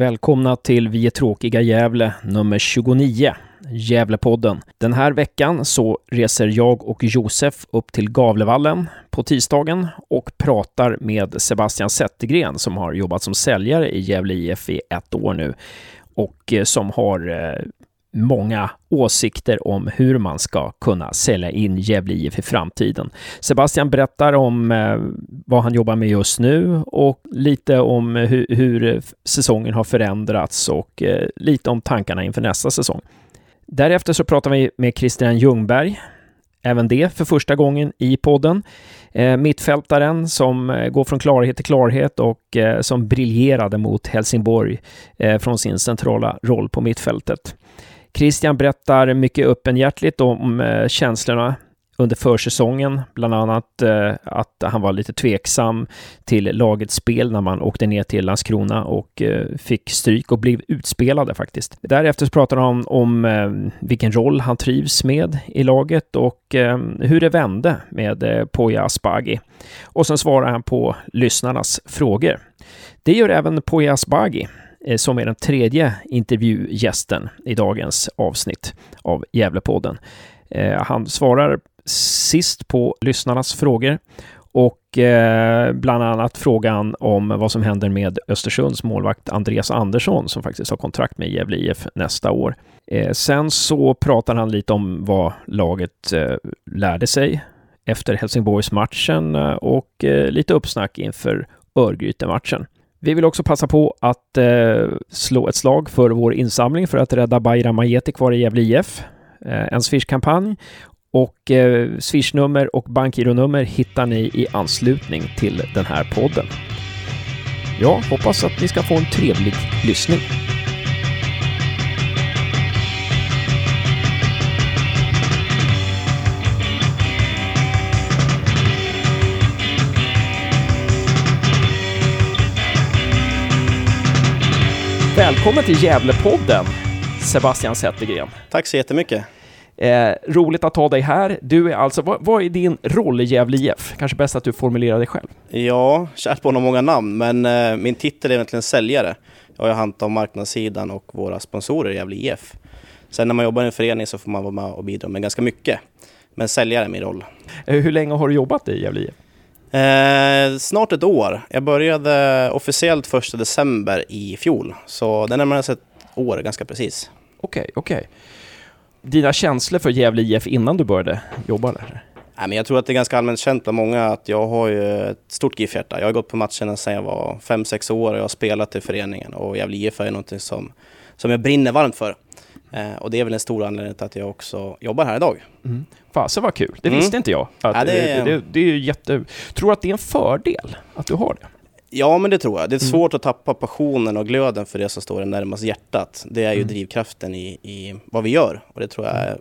Välkomna till Vi är tråkiga Gävle nummer 29, Gävlepodden. Den här veckan så reser jag och Josef upp till Gavlevallen på tisdagen och pratar med Sebastian Zettergren som har jobbat som säljare i Gävle IF i ett år nu och eh, som har eh, många åsikter om hur man ska kunna sälja in Gävle IF i framtiden. Sebastian berättar om eh, vad han jobbar med just nu och lite om hur, hur säsongen har förändrats och eh, lite om tankarna inför nästa säsong. Därefter så pratar vi med Christian Ljungberg, även det för första gången i podden. Eh, mittfältaren som går från klarhet till klarhet och som briljerade mot Helsingborg från sin centrala roll på mittfältet. Christian berättar mycket öppenhjärtligt om eh, känslorna under försäsongen, bland annat eh, att han var lite tveksam till lagets spel när man åkte ner till Landskrona och eh, fick stryk och blev utspelade faktiskt. Därefter pratar han om eh, vilken roll han trivs med i laget och eh, hur det vände med eh, Poya Asbaghi. Och sen svarar han på lyssnarnas frågor. Det gör även Poya Asbaghi Eh, som är den tredje intervjugästen i dagens avsnitt av Gävlepodden. Eh, han svarar sist på lyssnarnas frågor och eh, bland annat frågan om vad som händer med Östersunds målvakt Andreas Andersson som faktiskt har kontrakt med Gävle IF nästa år. Eh, sen så pratar han lite om vad laget lärde sig efter Helsingborgsmatchen och lite uppsnack inför Örgryte-matchen. Vi vill också passa på att eh, slå ett slag för vår insamling för att rädda Bayram Majeti kvar i Gävle IF. Eh, en Swish-kampanj och eh, Swish-nummer och bankgironummer hittar ni i anslutning till den här podden. Jag hoppas att ni ska få en trevlig lyssning. Välkommen till Gävlepodden, Sebastian Zettergren. Tack så jättemycket. Eh, roligt att ha dig här. Du är alltså, vad, vad, är din roll i Gävle IF? Kanske bäst att du formulerar dig själv. Ja, kärt på många namn, men eh, min titel är egentligen säljare. Jag har hand om marknadssidan och våra sponsorer i Gävle IF. Sen när man jobbar i en förening så får man vara med och bidra med ganska mycket. Men säljare är min roll. Eh, hur länge har du jobbat i Gävle IF? Eh, snart ett år. Jag började officiellt första december i fjol. Så det närmar sig ett år ganska precis. Okej, okay, okej. Okay. Dina känslor för Gävle IF innan du började jobba där? Nej, men jag tror att det är ganska allmänt känt bland många att jag har ju ett stort GIF-hjärta. Jag har gått på matcherna sedan jag var 5-6 år och jag har spelat i föreningen. Och Gävle IF är någonting som, som jag brinner varmt för. Eh, och det är väl en stor anledning till att jag också jobbar här idag. Mm. Fasen vad kul, det mm. visste inte jag. Att, ja, det, är... Det, det, är jätte... Tror du att det är en fördel att du har det? Ja, men det tror jag. Det är mm. svårt att tappa passionen och glöden för det som står närmast hjärtat. Det är ju mm. drivkraften i, i vad vi gör. Och det tror jag är,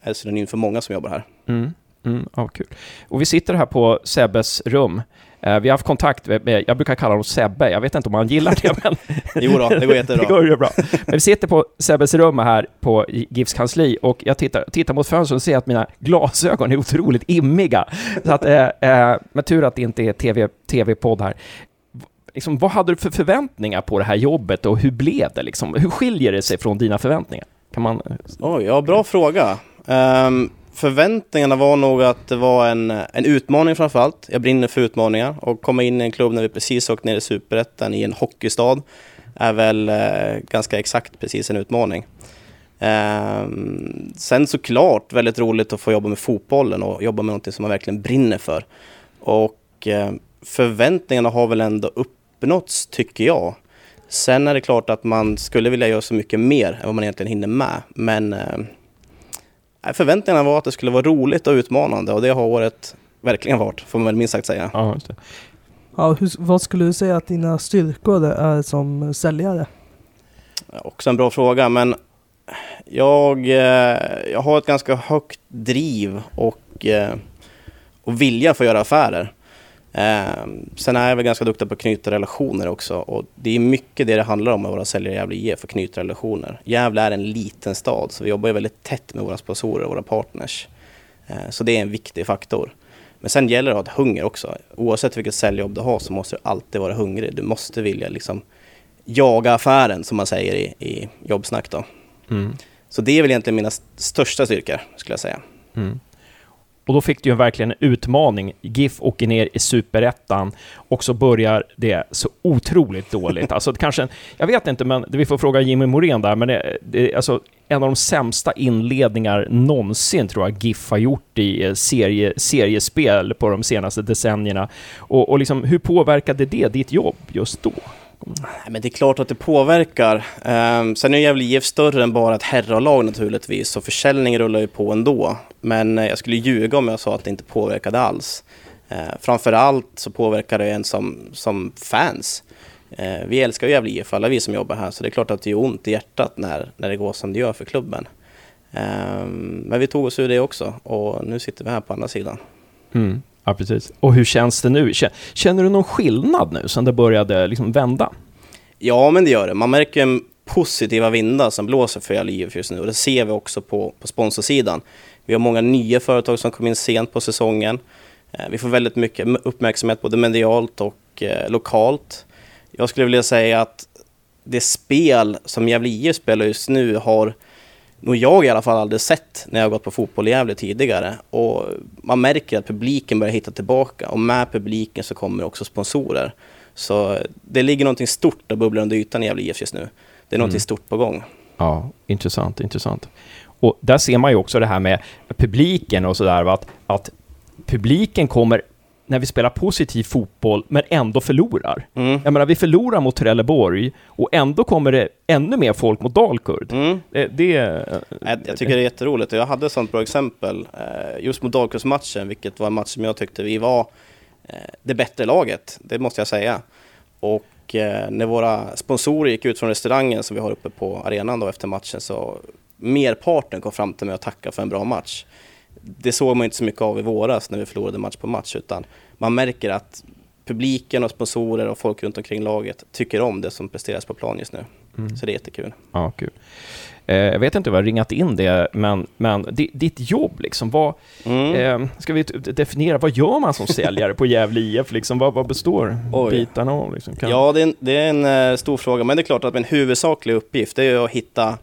är synonymt för många som jobbar här. Mm. Mm, ja, kul. Och vi sitter här på Sebbes rum. Uh, vi har haft kontakt med, jag brukar kalla honom Sebbe, jag vet inte om han gillar det, men... jo då, det går jättebra. det går ju bra. Men vi sitter på Sebbes rum här på GIFs kansli och jag tittar, tittar mot fönstret och ser att mina glasögon är otroligt immiga. Så att, uh, uh, men tur att det inte är TV, TV-podd här. Liksom, vad hade du för förväntningar på det här jobbet och hur blev det? Liksom? Hur skiljer det sig från dina förväntningar? Kan man... Oj, ja, bra fråga. Um, förväntningarna var nog att det var en, en utmaning framförallt. Jag brinner för utmaningar och komma in i en klubb när vi precis åkt ner i Superettan i en hockeystad är väl eh, ganska exakt precis en utmaning. Eh, sen såklart väldigt roligt att få jobba med fotbollen och jobba med någonting som man verkligen brinner för. Och eh, förväntningarna har väl ändå uppnåtts tycker jag. Sen är det klart att man skulle vilja göra så mycket mer än vad man egentligen hinner med. Men eh, Förväntningarna var att det skulle vara roligt och utmanande och det har året verkligen varit, får man väl minst sagt säga. Ja, just det. Ja, hur, vad skulle du säga att dina styrkor är som säljare? Också en bra fråga, men jag, eh, jag har ett ganska högt driv och, eh, och vilja för att göra affärer. Eh, sen är jag väl ganska duktig på att knyta relationer också och det är mycket det det handlar om med våra säljare i Gävle IF, att knyta relationer. Gävle är en liten stad så vi jobbar väldigt tätt med våra sponsorer och våra partners. Eh, så det är en viktig faktor. Men sen gäller det att ha hunger också. Oavsett vilket säljjobb du har så måste du alltid vara hungrig. Du måste vilja liksom jaga affären som man säger i, i jobbsnack då. Mm. Så det är väl egentligen mina st- största styrkor skulle jag säga. Mm. Och då fick du ju verkligen en utmaning. GIF åker ner i superettan och så börjar det så otroligt dåligt. Alltså kanske, en- jag vet inte, men vi får fråga Jimmy Morén där, men det, det är alltså en av de sämsta inledningar någonsin tror jag GIF har gjort i eh, serie, seriespel på de senaste decennierna. Och, och liksom, hur påverkade det ditt jobb just då? Nej, men det är klart att det påverkar. Um, sen är Gävle IF större än bara ett herralag naturligtvis, så försäljningen rullar ju på ändå. Men eh, jag skulle ljuga om jag sa att det inte påverkade alls. Uh, framförallt så påverkar det en som, som fans. Eh, vi älskar ju Gävle IF, alla vi som jobbar här, så det är klart att det gör ont i hjärtat när, när det går som det gör för klubben. Ehm, men vi tog oss ur det också och nu sitter vi här på andra sidan. Mm. Ja, precis. Och hur känns det nu? Känner du någon skillnad nu sen det började liksom vända? Ja, men det gör det. Man märker en positiva vindar som blåser för LIF IF just nu och det ser vi också på, på sponsorsidan. Vi har många nya företag som kom in sent på säsongen. Eh, vi får väldigt mycket uppmärksamhet både medialt och eh, lokalt. Jag skulle vilja säga att det spel som Gävle IF spelar just nu har nog jag i alla fall aldrig sett när jag gått på fotboll i Gävle tidigare. Och man märker att publiken börjar hitta tillbaka och med publiken så kommer också sponsorer. Så det ligger någonting stort och bubblar under ytan i Gävle IF just nu. Det är någonting Mm. stort på gång. Ja, intressant, intressant. Och där ser man ju också det här med publiken och sådär, att, att publiken kommer när vi spelar positiv fotboll, men ändå förlorar. Mm. Jag menar, vi förlorar mot Trelleborg och ändå kommer det ännu mer folk mot Dalkurd. Mm. Det, det, Jag, jag tycker det är jätteroligt. Jag hade ett sånt bra exempel eh, just mot Dalkurdsmatchen, vilket var en match som jag tyckte vi var eh, det bättre laget. Det måste jag säga. Och eh, när våra sponsorer gick ut från restaurangen som vi har uppe på arenan då efter matchen så merparten kom fram till mig och tackade för en bra match. Det såg man inte så mycket av i våras när vi förlorade match på match utan man märker att publiken och sponsorer och folk runt omkring laget tycker om det som presteras på plan just nu. Mm. Så det är jättekul. Ja, kul. Eh, jag vet inte om jag har ringat in det, men, men di- ditt jobb, liksom, vad, Mm. eh, ska vi definiera, vad gör man som säljare på Gävle IF? Liksom, vad, vad består Oj. bitarna av? Liksom? Kan- Ja, det är, en, det är en eh, stor fråga, men det är klart att min huvudsakliga uppgift är att hitta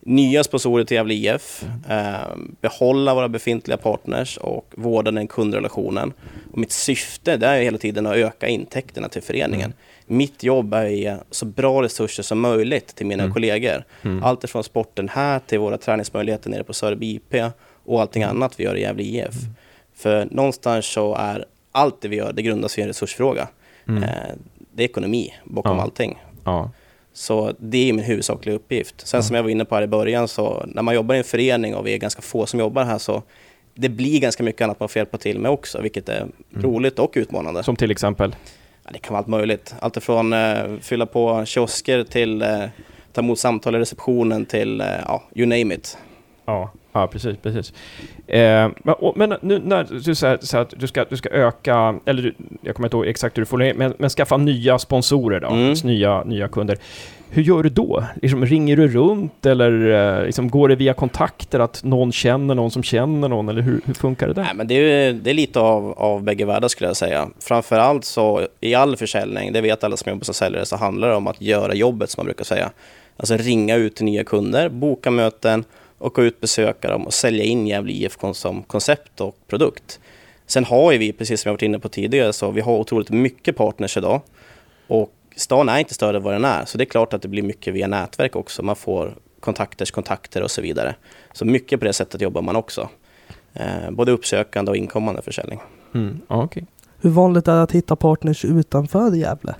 nya sponsorer till Gävle IF, eh, behålla våra befintliga partners och vårda den kundrelationen. Och mitt syfte det är hela tiden att öka intäkterna till föreningen. Mitt jobb är att ge så bra resurser som möjligt till mina Mm. kollegor. Mm. Allt ifrån sporten här till våra träningsmöjligheter nere på Sörby IP och allting annat vi gör i Gävle IF. För någonstans så är allt det vi gör, det grundas i en resursfråga. Mm. Eh, det är ekonomi bakom Ja. allting. Ja. Så det är min huvudsakliga uppgift. Sen som jag var inne på här i början, så när man jobbar i en förening och vi är ganska få som jobbar här så det blir ganska mycket annat man får hjälpa till med också, vilket är roligt och utmanande. Som till exempel? Ja, det kan vara allt möjligt. Allt ifrån eh, fylla på kiosker till eh, ta emot samtal i receptionen till, eh, ja, you name it. Ja, ja precis. precis. Eh, men, nu när du säger att du ska, du ska öka, eller du, jag kommer inte ihåg exakt hur du får det, men, men skaffa nya sponsorer då, Mm. alltså nya, nya kunder. Hur gör du då? Liksom, ringer du runt eller eh, liksom, går det via kontakter att någon känner någon som känner någon eller hur, hur funkar det där? Nej, men det är, det är lite av, av bägge världar skulle jag säga. Framförallt så i all försäljning, det vet alla som jobbar som säljare, så handlar det om att göra jobbet som man brukar säga. Alltså ringa ut till nya kunder, boka möten, åka ut, besöka dem och sälja in Gävle IF som koncept och produkt. Sen har ju vi, precis som jag varit inne på tidigare, så vi har otroligt mycket partners idag. Och stan är inte större än vad den är, så det är klart att det blir mycket via nätverk också. Man får kontakters kontakter och så vidare. Så mycket på det sättet jobbar man också. Eh, både uppsökande och inkommande försäljning. Mm, okej. Hur vanligt är det att hitta partners utanför Gävle?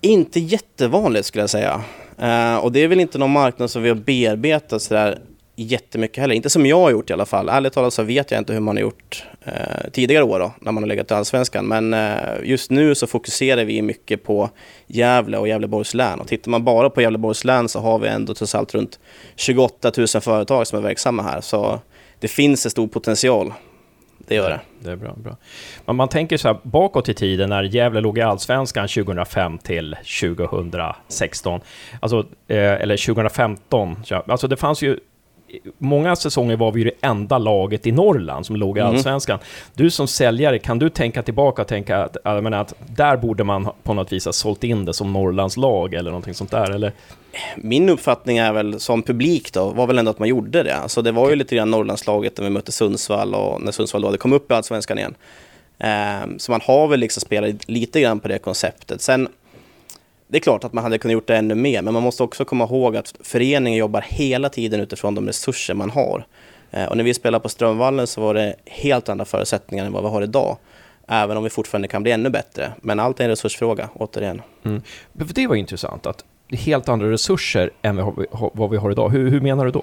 Inte jättevanligt skulle jag säga. Eh, och det är väl inte någon marknad som vi har bearbetat sådär jättemycket heller. Inte som jag har gjort i alla fall. Ärligt talat så vet jag inte hur man har gjort eh, tidigare år då, när man har legat i Allsvenskan. Men eh, just nu så fokuserar vi mycket på Gävle och Gävleborgs län. Och tittar man bara på Gävleborgs län så har vi ändå trots allt runt 28 000 företag som är verksamma här. Så det finns en stor potential. Det gör det. Det är bra. bra. Men man tänker så här bakåt i tiden när Gävle låg i Allsvenskan 2005 till 2016, alltså, eh, eller 2015. så- Alltså det fanns ju många säsonger var vi det enda laget i Norrland som låg i Mm. Allsvenskan. Du som säljare, kan du tänka tillbaka och tänka att, jag menar, att där borde man på något vis ha sålt in det som Norrlands lag eller någonting sånt där? Eller? Min uppfattning är väl som publik då, var väl ändå att man gjorde det. Alltså det var ju lite grann Norrlandslaget när vi mötte Sundsvall och när Sundsvall då hade kommit upp i Allsvenskan igen. Ehm, så man har väl liksom spelat lite grann på det konceptet. Sen, det är klart att man hade kunnat gjort det ännu mer, men man måste också komma ihåg att föreningen jobbar hela tiden utifrån de resurser man har. Eh, och när vi spelade på Strömvallen så var det helt andra förutsättningar än vad vi har idag. Även om vi fortfarande kan bli ännu bättre. Men allt är en resursfråga, återigen. Mm. För det var intressant, att helt andra resurser än vad vi har, idag. Hur, hur menar du då?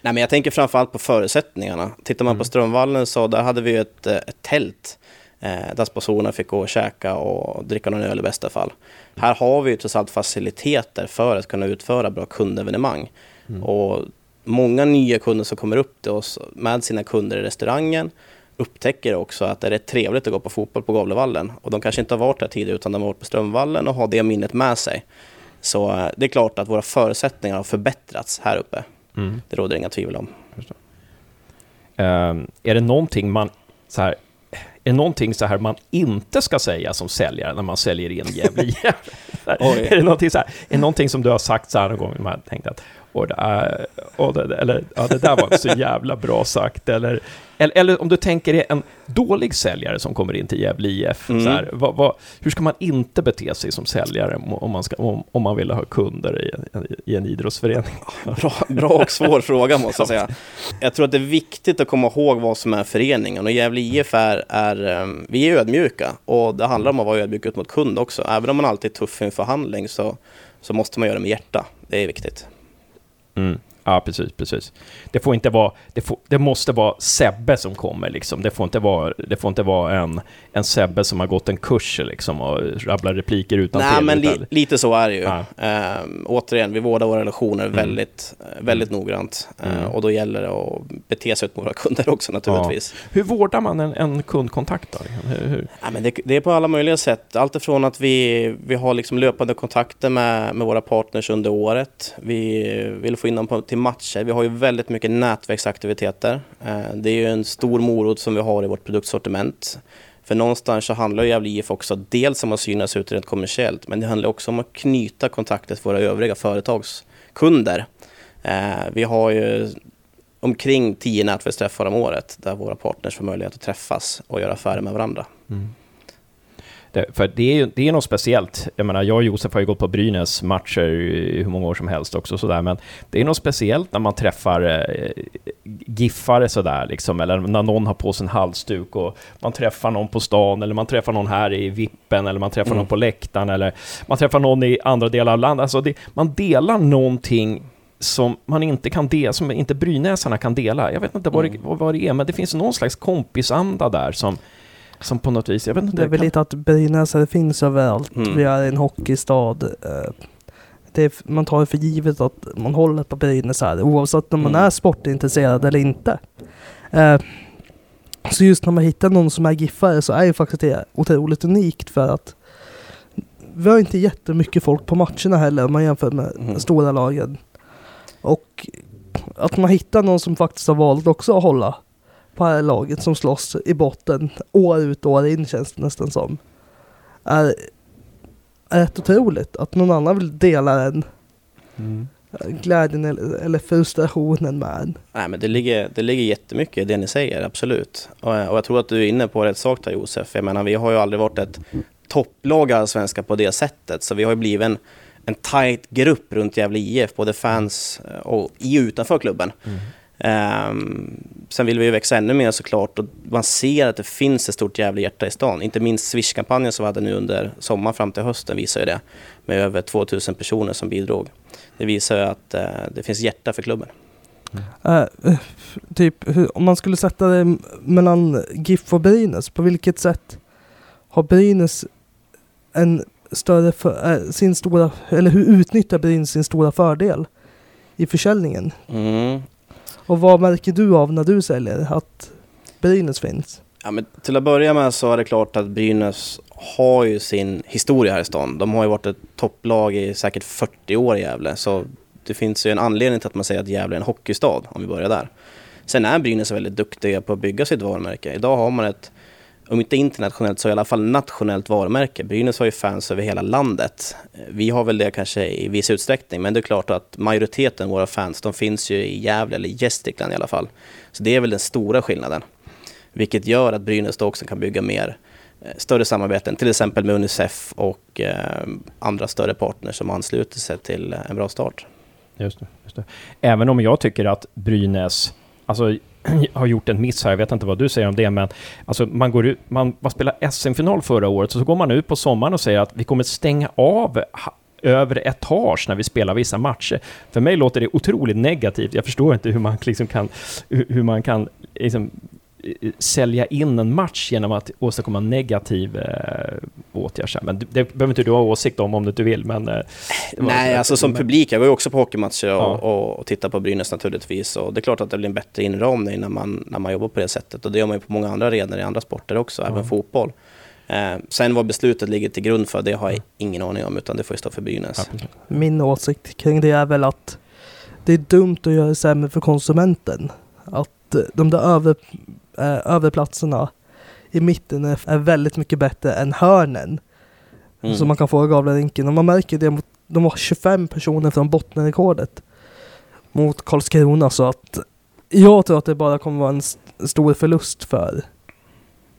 Nej, men jag tänker framförallt på förutsättningarna. Tittar man Mm. på Strömvallen så där hade vi ett, eh, ett tält eh, där sponsorerna fick gå och käka och dricka någon öl i bästa fall. Här har vi ju trots allt faciliteter för att kunna utföra bra kundevenemang. Mm. Och många nya kunder som kommer upp till oss med sina kunder i restaurangen upptäcker också att det är rätt trevligt att gå på fotboll på Gavlevallen. Och de kanske inte har varit där tidigare utan de har varit på Strömvallen och har det minnet med sig. Så eh, det är klart att våra förutsättningar har förbättrats här uppe. Mm. Det råder inga tvivel om. Ehm, är det någonting man så här, är det någonting så här man inte ska säga som säljare när man säljer in Gävle är det någonting så här, är någonting som du har sagt så här någon gång man tänkt att och det, är, och det, eller, ja, det där var så jävla bra sagt, eller, eller, eller om du tänker dig en dålig säljare som kommer in till Gävle IF, Mm. så här, vad, vad, hur ska man inte bete sig som säljare om man, ska, om, om man vill ha kunder i, en- i en idrottsförening? Bra, bra och svår fråga måste jag säga. Jag tror att det är viktigt att komma ihåg vad som är föreningen. Och Gävle IF är, är, är, ehm, vi är ödmjuka. Och det handlar om att vara ödmjuk ut mot kund också. Även om man alltid är tuff i en förhandling så, så måste man göra det med hjärta. Det är viktigt. Mm. Ja, precis, precis. Det får inte vara, det, får, det måste vara Sebbe som kommer liksom. Det får inte vara, det får inte vara en, en Sebbe som har gått en kurs liksom och rabblar repliker utan Nej, men li, lite så är det ju. Ja. Ehm, återigen, vi vårdar våra relationer Mm. väldigt, väldigt noggrant. Mm. Eh, och då gäller det att bete sig ut mot våra kunder också naturligtvis. Hur vårdar man en, en kundkontakt då? Hur, hur? Ja, men det, det är på alla möjliga sätt. Allt ifrån att vi, vi har liksom löpande kontakter med, med våra partners under året. Vi vill få in dem på, till matcher. Vi har ju väldigt mycket nätverksaktiviteter. Eh, det är ju en stor morot som vi har i vårt produktsortiment. För någonstans så handlar ju Gävle IF också dels om att synas ut rent kommersiellt, men det handlar också om att knyta kontakter till våra övriga företagskunder. Eh, vi har ju omkring tio nätverksträffar om året där våra partners får möjlighet att träffas och göra affärer med varandra. Mm för det är ju det är något speciellt. Jag menar, jag och Josef har ju gått på Brynäs matcher hur många år som helst också sådär, men det är något speciellt när man träffar eh, giffare sådär liksom, eller när någon har på sig en halsduk och man träffar någon på stan, eller man träffar någon här i vippen, eller man träffar Mm. någon på läktaren, eller man träffar någon i andra delar av landet. Alltså det, man delar någonting som man inte kan dela, som inte brynäsarna kan dela. Jag vet inte vad, det, Mm. vad det är, men det finns någon slags kompisanda där som, som på något vis, jag vet inte. Det är väl kan- lite att Brynäs finns överallt. Mm. Vi är en hockeystad. eh, Det är, man tar för givet att man håller på Brynäs här oavsett om man Mm. är sportintresserad eller inte. Eh, Så just när man hittar någon som är giffare så är ju faktiskt det otroligt unikt för att vi har inte jättemycket folk på matcherna heller om man jämför med Mm. stora lagen. Och att man hittar någon som faktiskt har valt också att hålla på det här laget som slåss i botten år ut och år in känns det nästan som. Är, är rätt otroligt att någon annan vill dela den Mm. glädjen eller, eller frustrationen med en. Nej, men det ligger, det ligger jättemycket i det ni säger, absolut. Och, och jag tror att du är inne på rätt sak där Josef. Jag menar, vi har ju aldrig varit ett topplag i Allsvenskan på det sättet. Så vi har ju blivit en, en tight grupp runt Gävle IF, både fans eh, och i utanför klubben. Mm. Ehm, sen vill vi ju växa ännu mer såklart och man ser att det finns ett stort jävla hjärta i stan. Inte minst Swish-kampanjen som vi hade nu under sommaren fram till hösten visar ju det. Med över 2000 personer som bidrog. Det visar ju att eh, det finns hjärta för klubben. Eh, eh, typ hur, om man skulle sätta det mellan GIF och Brynäs, på vilket sätt har Brynäs en större för, eh, sin stora, eller hur utnyttjar Brynäs sin stora fördel i försäljningen? Mm. Och vad märker du av när du säljer att Brynäs finns? Ja, men till att börja med så är det klart att Brynäs har ju sin historia här i stan. De har ju varit ett topplag i säkert 40 år i Gävle. Så det finns ju en anledning till att man säger att Gävle är en hockeystad, om vi börjar där. Sen är Brynäs väldigt duktiga på att bygga sitt varumärke. Idag har man ett, om inte internationellt så i alla fall nationellt varumärke. Brynäs har ju fans över hela landet. Vi har väl det kanske i viss utsträckning, men det är klart att majoriteten av våra fans, de finns ju i Gävle eller Gästrikland i alla fall. Så det är väl den stora skillnaden. Vilket gör att Brynäs då också kan bygga mer eh, större samarbeten, till exempel med Unicef och eh, andra större partners som ansluter sig till en bra start. Just det, just det. Även om jag tycker att Brynäs, alltså har gjort en miss här, jag vet inte vad du säger om det, men alltså man går ut, man, man spelar SM-final förra året, så går man ut på sommaren och säger att vi kommer stänga av över etage när vi spelar vissa matcher. För mig låter det otroligt negativt. Jag förstår inte hur man liksom kan, hur man kan liksom sälja in en match genom att åstadkomma negativ eh, åtgärd. Men det, det behöver inte du ha åsikt om om du inte vill. Men, eh, Nej, alltså som publik, jag var ju också på hockeymatcher och, ja. och, och tittade på Brynäs naturligtvis. Och det är klart att det blir en bättre inramning när man, när man jobbar på det sättet. Och det gör man ju på många andra arenor i andra sporter också, ja. även fotboll. Eh, sen vad beslutet ligger till grund för, det har jag ingen aning om, utan det får ju stå för Brynäs. Min åsikt kring det är väl att det är dumt att göra det sämre för konsumenten. Att eh, de där över eh, överplatserna i mitten är, är, väldigt mycket bättre än hörnen. Mm. Som man kan få i Gavlerinken. Och man märker det mot, de har 25 personer från bottenrekordet mot Karlskrona så att jag tror att det bara kommer vara en st stor förlust för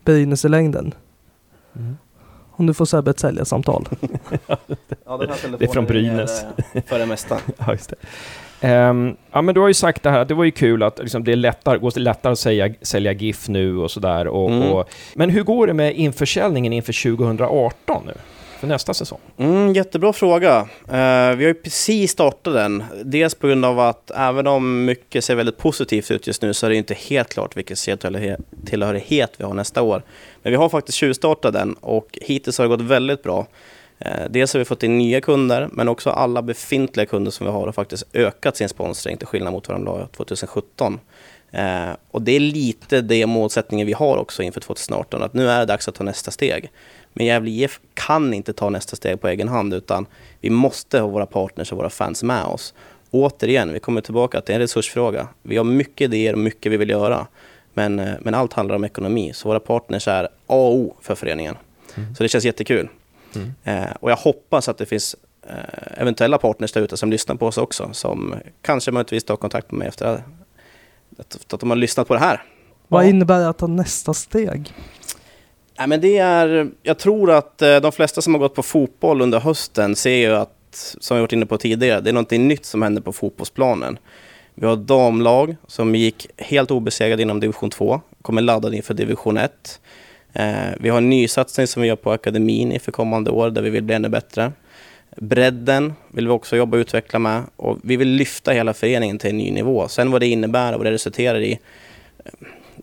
Brynäs i längden. Mm. Om du får Sebbe ett säljarsamtal. ja, det är från Brynäs. För det mesta. ja, just det. Um, ja, men du har ju sagt det här, det var ju kul att liksom, det är lättare, går lättare att säga, sälja GIF nu och sådär. Och, mm. och, men hur går det med införsäljningen inför 2018 nu? För nästa säsong? Mm, jättebra fråga. Uh, vi har ju precis startat den. Dels på grund av att även om mycket ser väldigt positivt ut just nu så är det inte helt klart vilken tillhörighet vi har nästa år. Men vi har faktiskt tjuvstartat den och hittills har det gått väldigt bra. Eh, dels har vi fått in nya kunder, men också alla befintliga kunder som vi har har faktiskt ökat sin sponsring till skillnad mot vad de la 2017. Eh, och det är lite det målsättningen vi har också inför 2018, att nu är det dags att ta nästa steg. Men Gävle IF kan inte ta nästa steg på egen hand, utan vi måste ha våra partners och våra fans med oss. Återigen, vi kommer tillbaka att det är en resursfråga. Vi har mycket idéer och mycket vi vill göra, men, eh, men allt handlar om ekonomi. Så våra partners är A och O för föreningen. Mm. Så det känns jättekul. Mm. Eh, och jag hoppas att det finns eh, eventuella partners där ute som lyssnar på oss också, som kanske möjligtvis tar kontakt med mig efter att, att de har lyssnat på det här. Vad ja. innebär det att ta nästa steg? Nej, men det är, jag tror att eh, de flesta som har gått på fotboll under hösten ser ju att, som vi varit inne på tidigare, det är någonting nytt som händer på fotbollsplanen. Vi har damlag som gick helt obesegrade inom division 2, kommer laddade inför division 1. Eh, vi har en ny satsning som vi gör på akademin inför kommande år där vi vill bli ännu bättre. Bredden vill vi också jobba och utveckla med och vi vill lyfta hela föreningen till en ny nivå. Sen vad det innebär och vad det resulterar i, eh,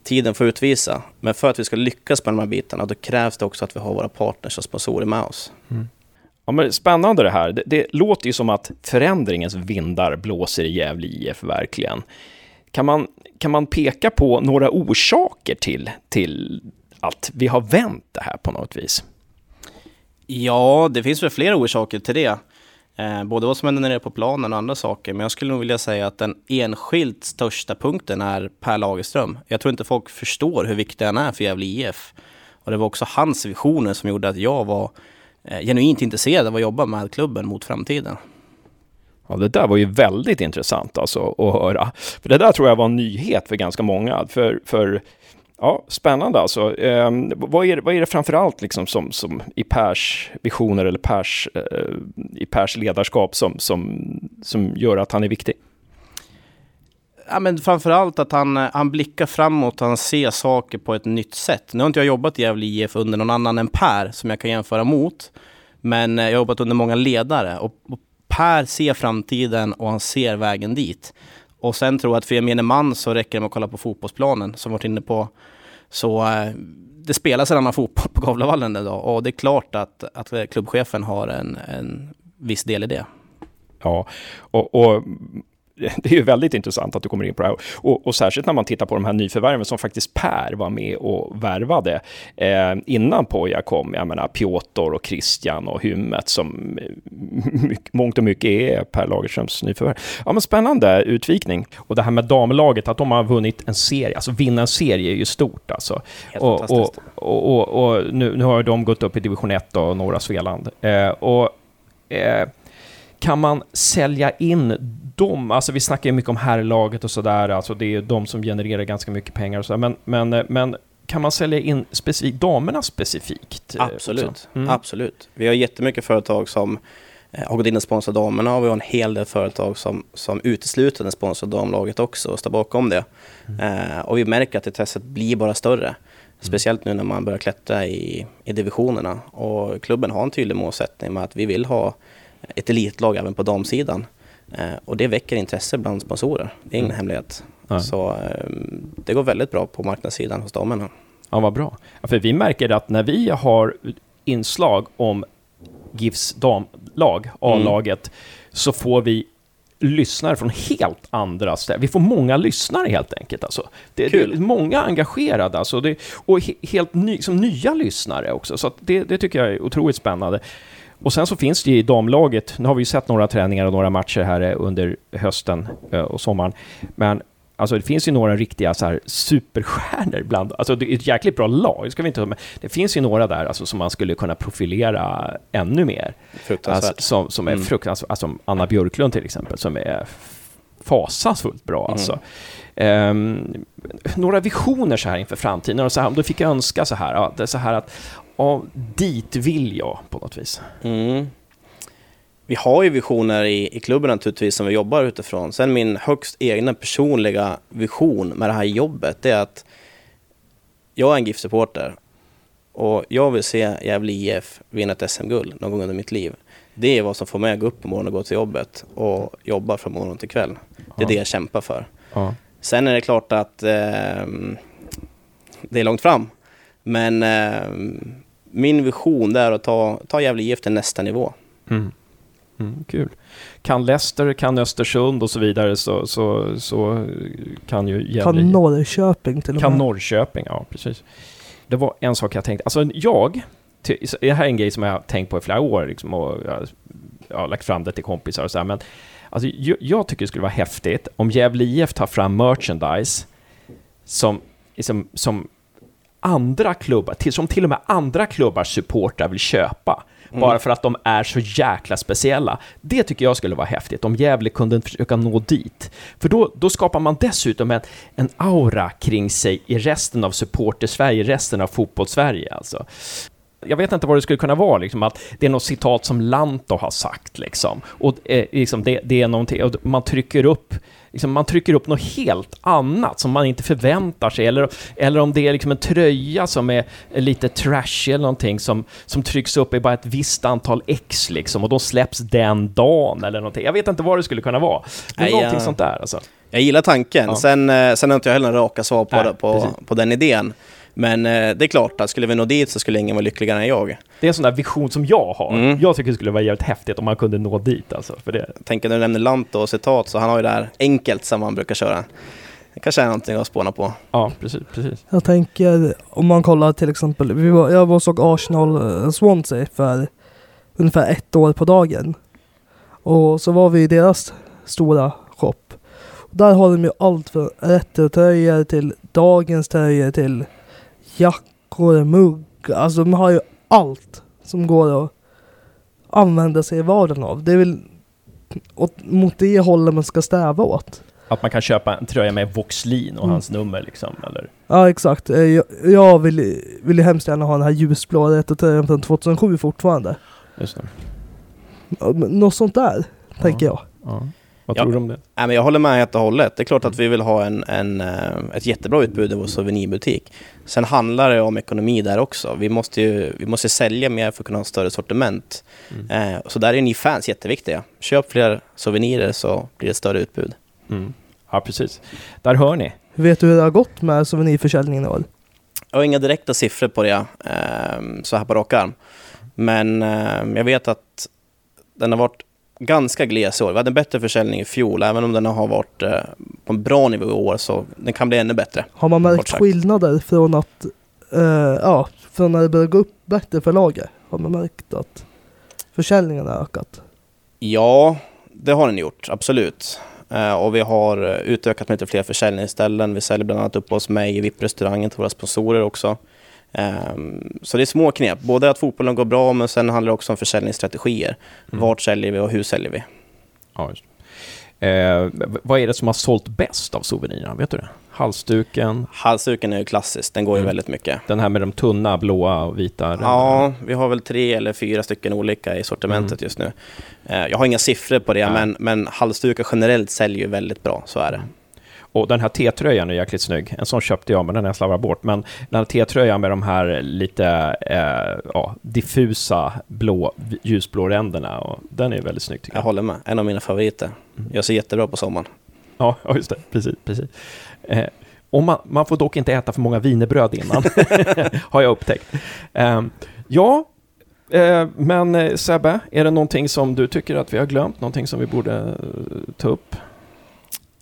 tiden får utvisa. Men för att vi ska lyckas med de här bitarna, då krävs det också att vi har våra partners och sponsorer med oss. Mm. Ja, men spännande det här. Det, det, låter ju som att förändringens vindar blåser i Gävle IF verkligen. Kan man, kan man peka på några orsaker till, till att vi har vänt det här på något vis? Ja, det finns väl flera orsaker till det. Eh, både vad som händer nere på planen och andra saker. Men jag skulle nog vilja säga att den enskilt största punkten är Per Lagerström. Jag tror inte folk förstår hur viktig han är för Gävle IF. Och det var också hans visioner som gjorde att jag var eh, genuint intresserad av att jobba med klubben mot framtiden. Ja, det där var ju väldigt intressant alltså att höra. För det där tror jag var en nyhet för ganska många. För, för Ja, spännande alltså. Eh, vad, är, vad är det framförallt liksom som, som i Pers visioner eller Pers, eh, i Pers ledarskap som, som, som gör att han är viktig? Ja, men framförallt att han, han blickar framåt han ser saker på ett nytt sätt. Nu har inte jag jobbat i Gävle IF under någon annan än Per som jag kan jämföra mot. Men eh, jag har jobbat under många ledare och, och Per ser framtiden och han ser vägen dit. Och sen tror jag att för gemene man så räcker det med att kolla på fotbollsplanen som varit inne på. Så eh, det spelas en annan fotboll på Gavlevallen idag och det är klart att, att eh, klubbchefen har en, en viss del i det. Ja, och, och det är ju väldigt intressant att du kommer in på det här. Och, och särskilt när man tittar på de här nyförvärven som faktiskt Per var med och värvade eh, innan Poja kom. Jag menar Piotr och Christian och Hymmet som mycket, mångt och mycket är Per Lagerströms nyförvärv. Ja, men spännande utvikning. Och det här med damlaget, att de har vunnit en serie, alltså vinna en serie är ju stort alltså. Och, och, och, och, nu, nu har de gått upp i division 1 och norra Svealand. Eh, och eh, kan man sälja in dem? Alltså vi snackar ju mycket om herrlaget och sådär, alltså det är de som genererar ganska mycket pengar och så, men, men, men kan man sälja in specifikt, damerna specifikt? Eh, absolut, mm. absolut. Vi har jättemycket företag som eh, har gått in och sponsrat damerna och vi har en hel del företag som, som uteslutande sponsrar damlaget också och står bakom det. Mm. Eh, och vi märker att intresset blir bara större. Mm. Speciellt nu när man börjar klättra i, i divisionerna. Och klubben har en tydlig målsättning med att vi vill ha ett elitlag även på damsidan. Eh, och det väcker intresse bland sponsorer. Det är ingen mm. hemlighet. Ja. Så eh, det går väldigt bra på marknadssidan hos damerna. Ja, vad bra. Ja, för vi märker att när vi har inslag om GIFs damlag, A-laget, mm. så får vi lyssnare från helt andra ställen. Vi får många lyssnare helt enkelt. Alltså. Det, det är många engagerade alltså. Det, och he, helt ny, som nya lyssnare också. Så det, det, tycker jag är otroligt spännande. Och sen så finns det ju i damlaget, nu har vi ju sett några träningar och några matcher här under hösten eh, och sommaren, men Alltså det finns ju några riktiga så här superstjärnor ibland. Alltså det är ett jäkligt bra lag, ska vi inte med. Det finns ju några där alltså, som man skulle kunna profilera ännu mer. Fruktansvärt. Alltså, som, som är mm. fruktansvärt, alltså Anna Björklund till exempel, som är fasansfullt bra alltså. Mm. Um, några visioner så här inför framtiden, och så här, om du fick önska så här, ja, det är så här att ja, dit vill jag på något vis. Mm. Vi har ju visioner i, i klubben naturligtvis som vi jobbar utifrån. Sen min högst egna personliga vision med det här jobbet, det är att jag är en GIF-supporter och jag vill se Gävle IF vinna ett SM-guld någon gång under mitt liv. Det är vad som får mig att gå upp på morgonen och gå till jobbet och jobba från morgon till kväll. Det är det jag kämpar för. Ja. Sen är det klart att eh, det är långt fram. Men eh, min vision är att ta, ta Gävle IF till nästa nivå. Mm. Mm, kul. Kan Leicester, kan Östersund och så vidare så, så, så kan ju Gävle... Kan Norrköping till och med. Kan Norrköping, ja precis. Det var en sak jag tänkte, alltså jag, det här är en grej som jag har tänkt på i flera år liksom, och jag, jag har lagt fram det till kompisar och så här, men alltså, jag, jag tycker det skulle vara häftigt om Gävle IF tar fram merchandise som, liksom, som andra klubbar, till, som till och med andra klubbars supportrar vill köpa. Mm. Bara för att de är så jäkla speciella. Det tycker jag skulle vara häftigt, om Gävle kunde försöka nå dit. För då, då skapar man dessutom en, en aura kring sig i resten av supporter-Sverige, resten av fotbollssverige alltså jag vet inte vad det skulle kunna vara, liksom, att det är något citat som Lanto har sagt, liksom. Och eh, liksom, det, det, är någonting, och man trycker upp liksom, man trycker upp något helt annat som man inte förväntar sig, eller, eller om det är liksom en tröja som är lite trashy eller någonting som, som trycks upp i bara ett visst antal ex liksom, och de släpps den dagen eller någonting. Jag vet inte vad det skulle kunna vara. Nej, någonting jag, sånt där alltså. Jag gillar tanken, ja. sen, eh, sen har inte jag heller några raka svar på, Nej, på, på den idén. Men eh, det är klart att skulle vi nå dit så skulle ingen vara lyckligare än jag. Det är en sån där vision som jag har. Mm. Jag tycker det skulle vara jävligt häftigt om man kunde nå dit alltså. För det. Tänker när du nämner Lanto och citat så han har ju det här enkelt som han brukar köra. Det kanske är någonting att spåna på. Ja, precis, precis. Jag tänker om man kollar till exempel, vi var, jag var och såg Arsenal uh, Swansea för ungefär ett år på dagen. Och så var vi i deras stora shop. Där har de ju allt från retrotröjor till dagens tröjor till jackor, mugg. Alltså de har ju allt som går att använda sig i vardagen av. Det är väl åt, mot det hållet man ska stäva åt. Att man kan köpa en tröja med Voxlin och mm. hans nummer liksom, eller? Ja, exakt. Eh, jag, jag vill, vill ju hemskt gärna ha den här ljusblå retrotröjan från 2007 fortfarande. Just det. Något sånt där, ja. tänker jag. Ja. Vad tror du om det? Ja, men jag håller med helt och hållet. Det är klart att vi vill ha en, en, eh, ett jättebra utbud i vår souvenirbutik. Sen handlar det om ekonomi där också. Vi måste ju vi måste sälja mer för att kunna ha ett större sortiment. Mm. Eh, så där är ni fans jätteviktiga. Köp fler souvenirer så blir det större utbud. Mm. Ja, precis. Där hör ni. Vet du hur det har gått med souvenirförsäljningen i år? Jag har inga direkta siffror på det eh, så här på rak arm. Men eh, jag vet att den har varit ganska gles i år. Vi hade en bättre försäljning i fjol, även om den har varit eh, på en bra nivå i år så den kan bli ännu bättre. Har man märkt skillnader från att, eh, ja, från när det börjar gå upp bättre för laget? Har man märkt att försäljningen har ökat? Ja, det har den gjort, absolut. Eh, och vi har eh, utökat med lite fler försäljningsställen. Vi säljer bland annat upp hos mig i VIP-restaurangen till våra sponsorer också. Ehm, så det är små knep, både att fotbollen går bra men sen handlar det också om försäljningsstrategier. Mm. Vart säljer vi och hur säljer vi? Ja. Eh, vad är det som har sålt bäst av souvenirerna? Vet du det? Halsduken, Halsduken är ju klassisk, den går ju Mm. väldigt mycket. den här med de tunna blåa och vita ränderna. Ja, vi har väl tre eller fyra stycken olika i sortimentet just nu. Eh, Jag har inga siffror på det, Mm. Men, men halsdukar generellt säljer ju väldigt bra, så är det. Och den här T-tröjan är jäkligt snygg. En sån köpte jag, men den har jag slarvat bort. Men den här T-tröjan med de här lite eh, ja, diffusa blå, ljusblå ränderna, och den är väldigt snygg tycker Jag jag. håller med, en av mina favoriter. Mm. Jag ser jättebra på sommaren. Ja, just det. Precis. precis. Eh, och man, man får dock inte äta för många wienerbröd innan, har jag upptäckt. Eh, ja, eh, men eh, Sebbe, är det någonting som du tycker att vi har glömt? Någonting som vi borde eh, ta upp?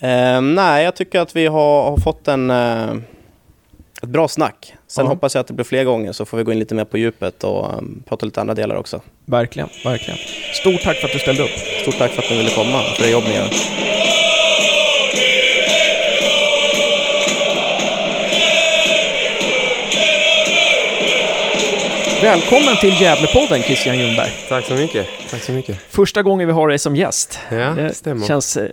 Eh, nej, jag tycker att vi har, har fått en, eh, ett bra snack. Sen Ja. hoppas jag att det blir fler gånger så får vi gå in lite mer på djupet och um, prata lite andra delar också. Verkligen, verkligen. Stort tack för att du ställde upp. Stort tack för att ni ville komma och för det jobb ni gör. Välkommen till Gävlepodden, Christian Ljungberg. Tack så mycket. Tack så mycket. Första gången vi har dig som gäst. Ja, det stämmer. känns eh,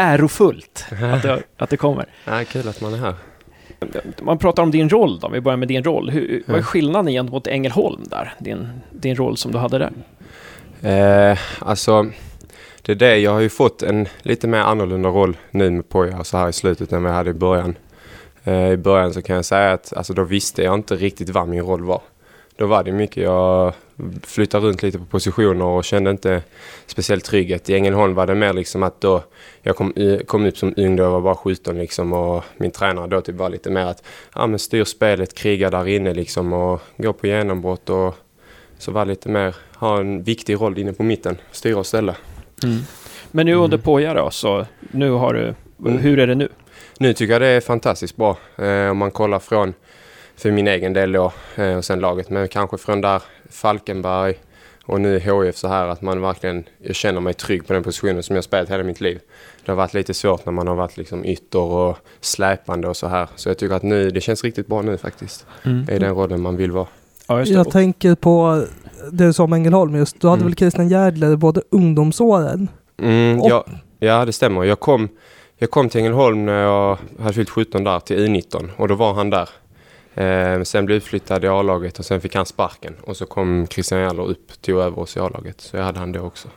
ärofullt att det, att det kommer. Ja, kul att man är här. Man pratar om din roll då, vi börjar med din roll. Hur, Vad är skillnaden gentemot Ängelholm där? Din, din roll som du hade där? Eh, alltså, det är det. Jag har ju fått en lite mer annorlunda roll nu med Poja så här i slutet än vad jag hade i början. Eh, I början så kan jag säga att alltså, då visste jag inte riktigt vad min roll var. Då var det mycket, jag flyttade runt lite på positioner och kände inte speciellt trygghet. I Ängelholm var det mer liksom att då, jag kom, i- kom upp som ung då, jag var bara 17 liksom och min tränare då typ var lite mer att, ja men styr spelet, kriga där inne liksom och gå på genombrott och så var lite mer, ha en viktig roll inne på mitten, styra och ställa. Men nu Mm. under Poja då, så nu har du... Mm. Hur är det nu? Nu tycker jag det är fantastiskt bra. Eh, om man kollar från, för min egen del då, eh, och sen laget, men kanske från där Falkenberg och nu HIF så här att man verkligen, jag känner mig trygg på den positionen som jag spelat hela mitt liv. Det har varit lite svårt när man har varit liksom ytter och släpande och så här. Så jag tycker att nu, det känns riktigt bra nu faktiskt. Det är den rollen man vill vara. Ja. Jag tänker på det du sa om Ängelholm just. Du hade Mm. väl Christian Järdler både ungdomsåren? Mm, Och- ja, ja, det stämmer. Jag kom, jag kom till Ängelholm när jag hade fyllt 17 där till U19 och då var han där. Eh, sen blev jag utflyttad i A-laget och sen fick han sparken och så kom Christian Jäller upp tog över oss i A-laget. Så jag hade han det också.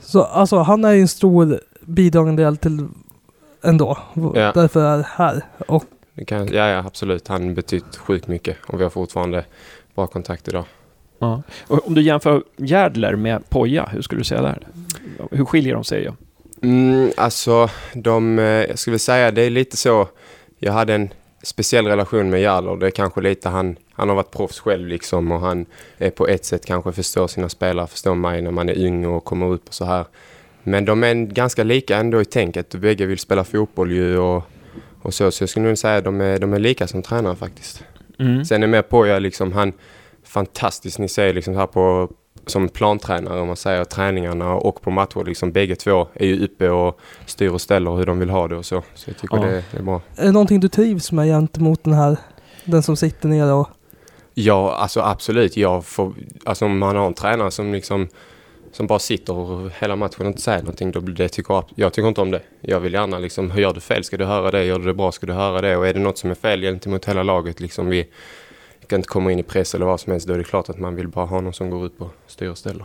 Så alltså han är ju en stor bidragande del till ändå. Ja. Därför är här. Och Det kan, ja, ja, absolut. Han betytt sjukt mycket och vi har fortfarande bra kontakt idag. Ja. Och om du jämför Järdler med Poja, hur skulle du säga där? Hur skiljer de sig? Ja? Mm, alltså, de, eh, jag skulle säga det är lite så. Jag hade en speciell relation med Jarler. Det är kanske lite han, han har varit proffs själv liksom och han är på ett sätt kanske förstår sina spelare, förstår mig när man är ung och kommer upp och så här. Men de är ganska lika ändå i tänket. Bägge vill spela fotboll ju och, och så. Så jag skulle nog säga att de är, de är lika som tränare faktiskt. Mm. Sen är med på jag liksom han fantastisk ni ser liksom här på som plantränare om man säger träningarna och på matcher liksom bägge två är ju uppe och styr och ställer hur de vill ha det och så. Så jag tycker Ja. det, är bra. är det någonting du trivs med gentemot den här, den som sitter nere och Ja, alltså absolut. Jag får, alltså om man har en tränare som liksom som bara sitter och hela matchen och inte säger någonting, då blir det tycker jag, jag tycker inte om det. Jag vill gärna liksom, gör du fel ska du höra det, gör du det bra ska du höra det och är det något som är fel gentemot hela laget liksom vi kan inte komma in i press eller vad som helst, då är det klart att man vill bara ha någon som går upp och styr och ställer.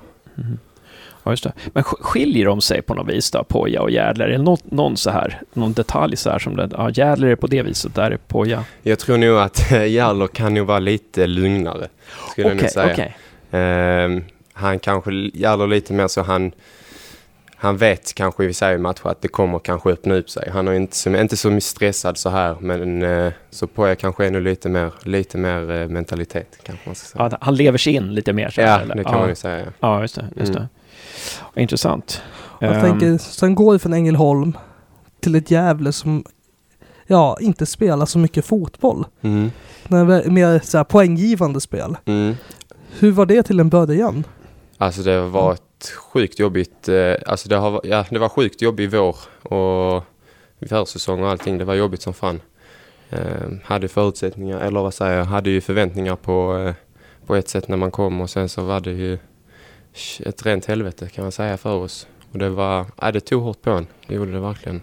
Ja, just det. Men sk- skiljer de sig på något vis då, Poja och Järdler? Är det någon, någon så här, någon detalj så här som det, ja, Järdler är på det viset, där är Poja. Jag tror nog att Jallow kan nog vara lite lugnare, skulle jag nog säga. okej. Ehm, han kanske gäller lite mer så han han vet kanske i vissa matcher att det kommer kanske öppna upp sig. Han är inte så, inte så stressad så här men eh, så Poja kanske är nog lite mer, lite mer eh, mentalitet kanske man ska säga. Ja, han lever sig in lite mer så Ja, eller? det kan ja. man ju säga. ja. Ja, just det. Just Mm. det. Intressant. Jag Ehm, tänker, sen går det från Ängelholm till ett Gävle som ja, inte spelar så mycket fotboll. Mm. Det är mer så här, poänggivande spel. Mm. Hur var det till en början? Alltså det har varit sjukt jobbigt. eh, Alltså det, har, ja, det var sjukt jobbig vår och försäsong och allting. Det var jobbigt som fan. Eh, hade förutsättningar, eller vad säger jag, hade ju förväntningar på, eh, på ett sätt när man kom och sen så var det ju ett rent helvete kan man säga för oss. Och det var, ja, det tog hårt på en. Det gjorde det verkligen.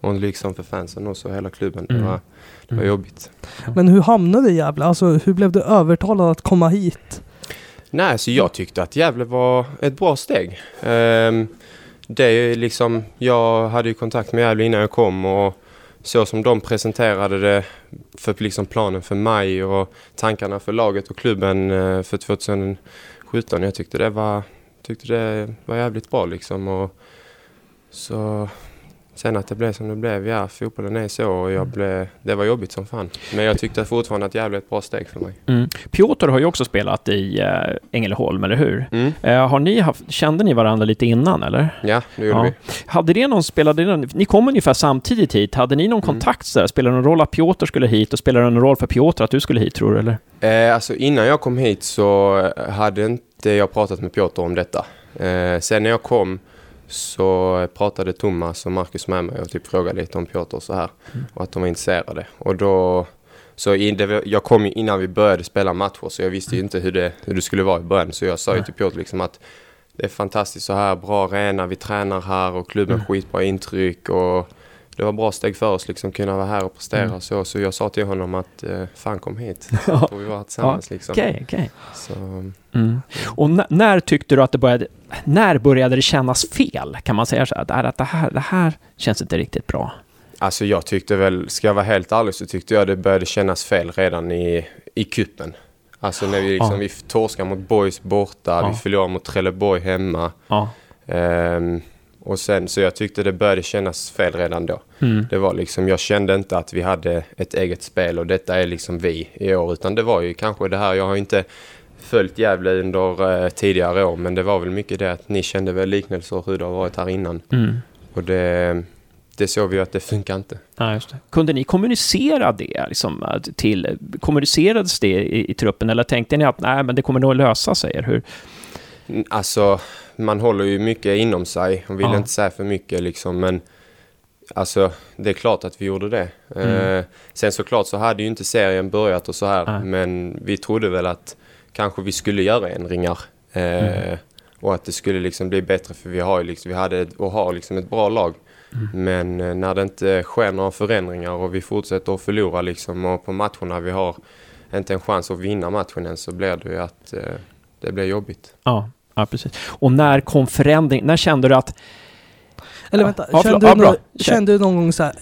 Och liksom för fansen också, hela klubben. Det Mm. var, det var Mm. jobbigt. Men hur hamnade du i Gävle? Alltså hur blev du övertalad att komma hit? Nej, så jag tyckte att Gävle var ett bra steg. Ehm, det är liksom, jag hade ju kontakt med Gävle innan jag kom och så som de presenterade det för liksom planen för maj och tankarna för laget och klubben eh, för 2017. Jag tyckte det var, tyckte det var jävligt bra liksom. Och så sen att det blev som det blev, ja fotbollen är så och jag blev, det var jobbigt som fan. Men jag tyckte fortfarande att Gävle är ett bra steg för mig. Mm. Piotr har ju också spelat i uh, Ängelholm, eller hur? Mm. Eh, har ni haft, kände ni varandra lite innan, eller? Ja, det gjorde Ja. vi. Hade det någon, spelade ni kom ungefär samtidigt hit. Hade ni någon Mm. kontakt där? Spelade det någon roll att Piotr skulle hit och spelade det någon roll för Piotr att du skulle hit, tror du? Eller? Eh, alltså innan jag kom hit så eh, hade inte jag pratat med Piotr om detta. Eh, sen när jag kom så pratade Thomas och Marcus med mig och typ frågade lite om Piotr och så här. Mm. Och att de var intresserade. Och då... Så in, det, jag kom ju innan vi började spela matcher så jag visste ju inte hur det, hur det skulle vara i början. Så jag sa ju till Piotr liksom att det är fantastiskt så här, bra arena, vi tränar här och klubben Mm. skitbra intryck och det var bra steg för oss liksom kunna vara här och prestera Mm. så. Så jag sa till honom att eh, fan kom hit. Och vi var tillsammans liksom. Okej. Så, Mm. Och n- när tyckte du att det började... När började det kännas fel? Kan man säga så här? Att det här, det här känns inte riktigt bra. alltså jag tyckte väl, ska jag vara helt ärlig så tyckte jag det började kännas fel redan i, i kuppen. Alltså när vi liksom, Ja. vi torskade mot Boys borta, Ja. vi förlorade mot Trelleborg hemma. Ja. Ehm, och sen, så jag tyckte det började kännas fel redan då. Mm. Det var liksom, jag kände inte att vi hade ett eget spel och detta är liksom vi i år. Utan det var ju kanske det här, jag har inte följt Gävle under eh, tidigare år. Men det var väl mycket det att ni kände väl liknelser hur det har varit här innan. Mm. Och det, det såg vi ju att det funkar inte. Ja, just det. Kunde ni kommunicera det liksom, till... Kommunicerades det i, i truppen eller tänkte ni att nej, men det kommer nog lösa sig? Hur? Alltså, man håller ju mycket inom sig och vill Ja. inte säga för mycket liksom. Men alltså, det är klart att vi gjorde det. Mm. Eh, sen såklart så hade ju inte serien börjat och så här. Nej. Men vi trodde väl att kanske vi skulle göra ändringar. Eh, Mm. Och att det skulle liksom bli bättre för vi har ju liksom, vi hade ett- och har liksom ett bra lag. Mm. Men eh, när det inte sker några förändringar och vi fortsätter att förlora liksom och på matcherna vi har inte en chans att vinna matchen än så blir det ju att eh, det blir jobbigt. Ja, ja, precis. Och när kom förändring? När kände du att... Eller Ja. vänta, Ja, kände. Ja, du bra. nå- kände du någon gång så här,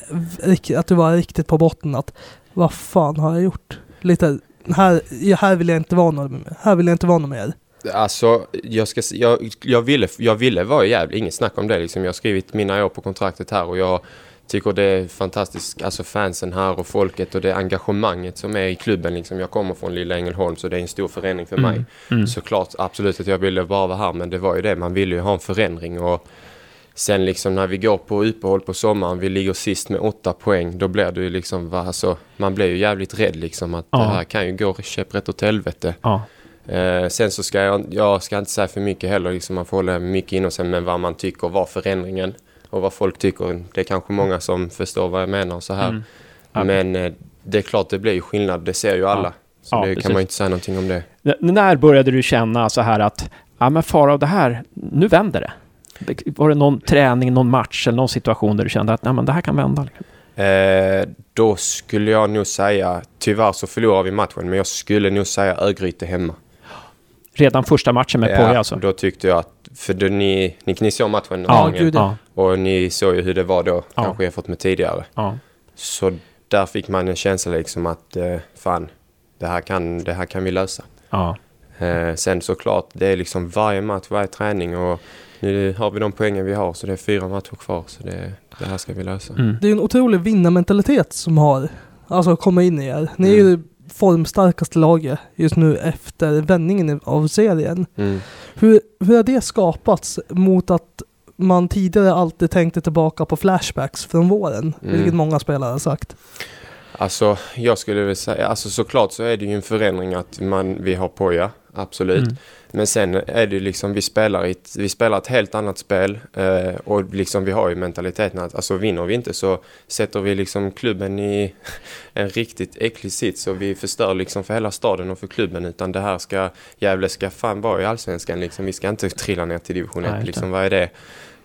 att du var riktigt på botten? Att vad fan har jag gjort? Lite, här, här vill jag inte vara någon, här vill jag inte vara någon mer. Alltså, jag, ska, jag, jag, ville, jag ville vara Gävle, inget snack om det. Liksom. Jag har skrivit mina år på kontraktet här och jag tycker det är fantastiskt. Alltså fansen här och folket och det engagemanget som är i klubben. Liksom. Jag kommer från lilla Ängelholm så det är en stor förändring för mig. Mm. Såklart absolut att jag ville bara vara här men det var ju det, man ville ju ha en förändring. Och sen liksom när vi går på uppehåll på sommaren, vi ligger sist med åtta poäng, då blir det ju liksom, va, alltså, man blir ju jävligt rädd liksom att Ja. det här kan ju gå käpprätt åt helvete. Ja. Eh, sen så ska jag, jag ska inte säga för mycket heller, liksom man får hålla mycket inom sig, men vad man tycker var förändringen och vad folk tycker. Det är kanske många som förstår vad jag menar och så här. Mm. Ja. Men eh, det är klart det blir ju skillnad, det ser ju alla. Så Ja, det precis. kan man ju inte säga någonting om det. N- När började du känna så här att, ja men Farao, det här, nu vänder det? Var det någon träning, någon match eller någon situation där du kände att, nej men det här kan vända? liksom? Eh, då skulle jag nog säga, tyvärr så förlorar vi matchen, men jag skulle nog säga Örgryte hemma. Redan första matchen med Poja alltså? Då tyckte jag att, för då ni, ni, ni såg matchen Ja, gången, gud, ja, och ni såg ju hur det var då, Ja. kanske jämfört med tidigare. ja. Så där fick man en känsla liksom att eh, fan, det här, kan, det här kan vi lösa. ja. Eh, sen såklart, det är liksom varje match, varje träning och nu har vi de poängen vi har så det är fyra matcher kvar så det, det här ska vi lösa. Mm. Det är en otrolig vinnarmentalitet som har alltså kommit in i er. Ni är ju formstarkaste laget just nu efter vändningen av serien. Mm. Hur, hur har det skapats mot att man tidigare alltid tänkte tillbaka på flashbacks från våren, Mm. vilket många spelare har sagt. Alltså jag skulle väl säga, alltså såklart så är det ju en förändring att man, vi har Poja, absolut. Mm. Men sen är det liksom, vi spelar, ett, vi spelar ett helt annat spel eh, och liksom vi har ju mentaliteten att alltså vinner vi inte så sätter vi liksom klubben i en riktigt äcklig sits och vi förstör liksom för hela staden och för klubben utan det här ska, Gävle ska fan vara i allsvenskan liksom. Vi ska inte trilla ner till division 1 Nej, inte. liksom, vad är det?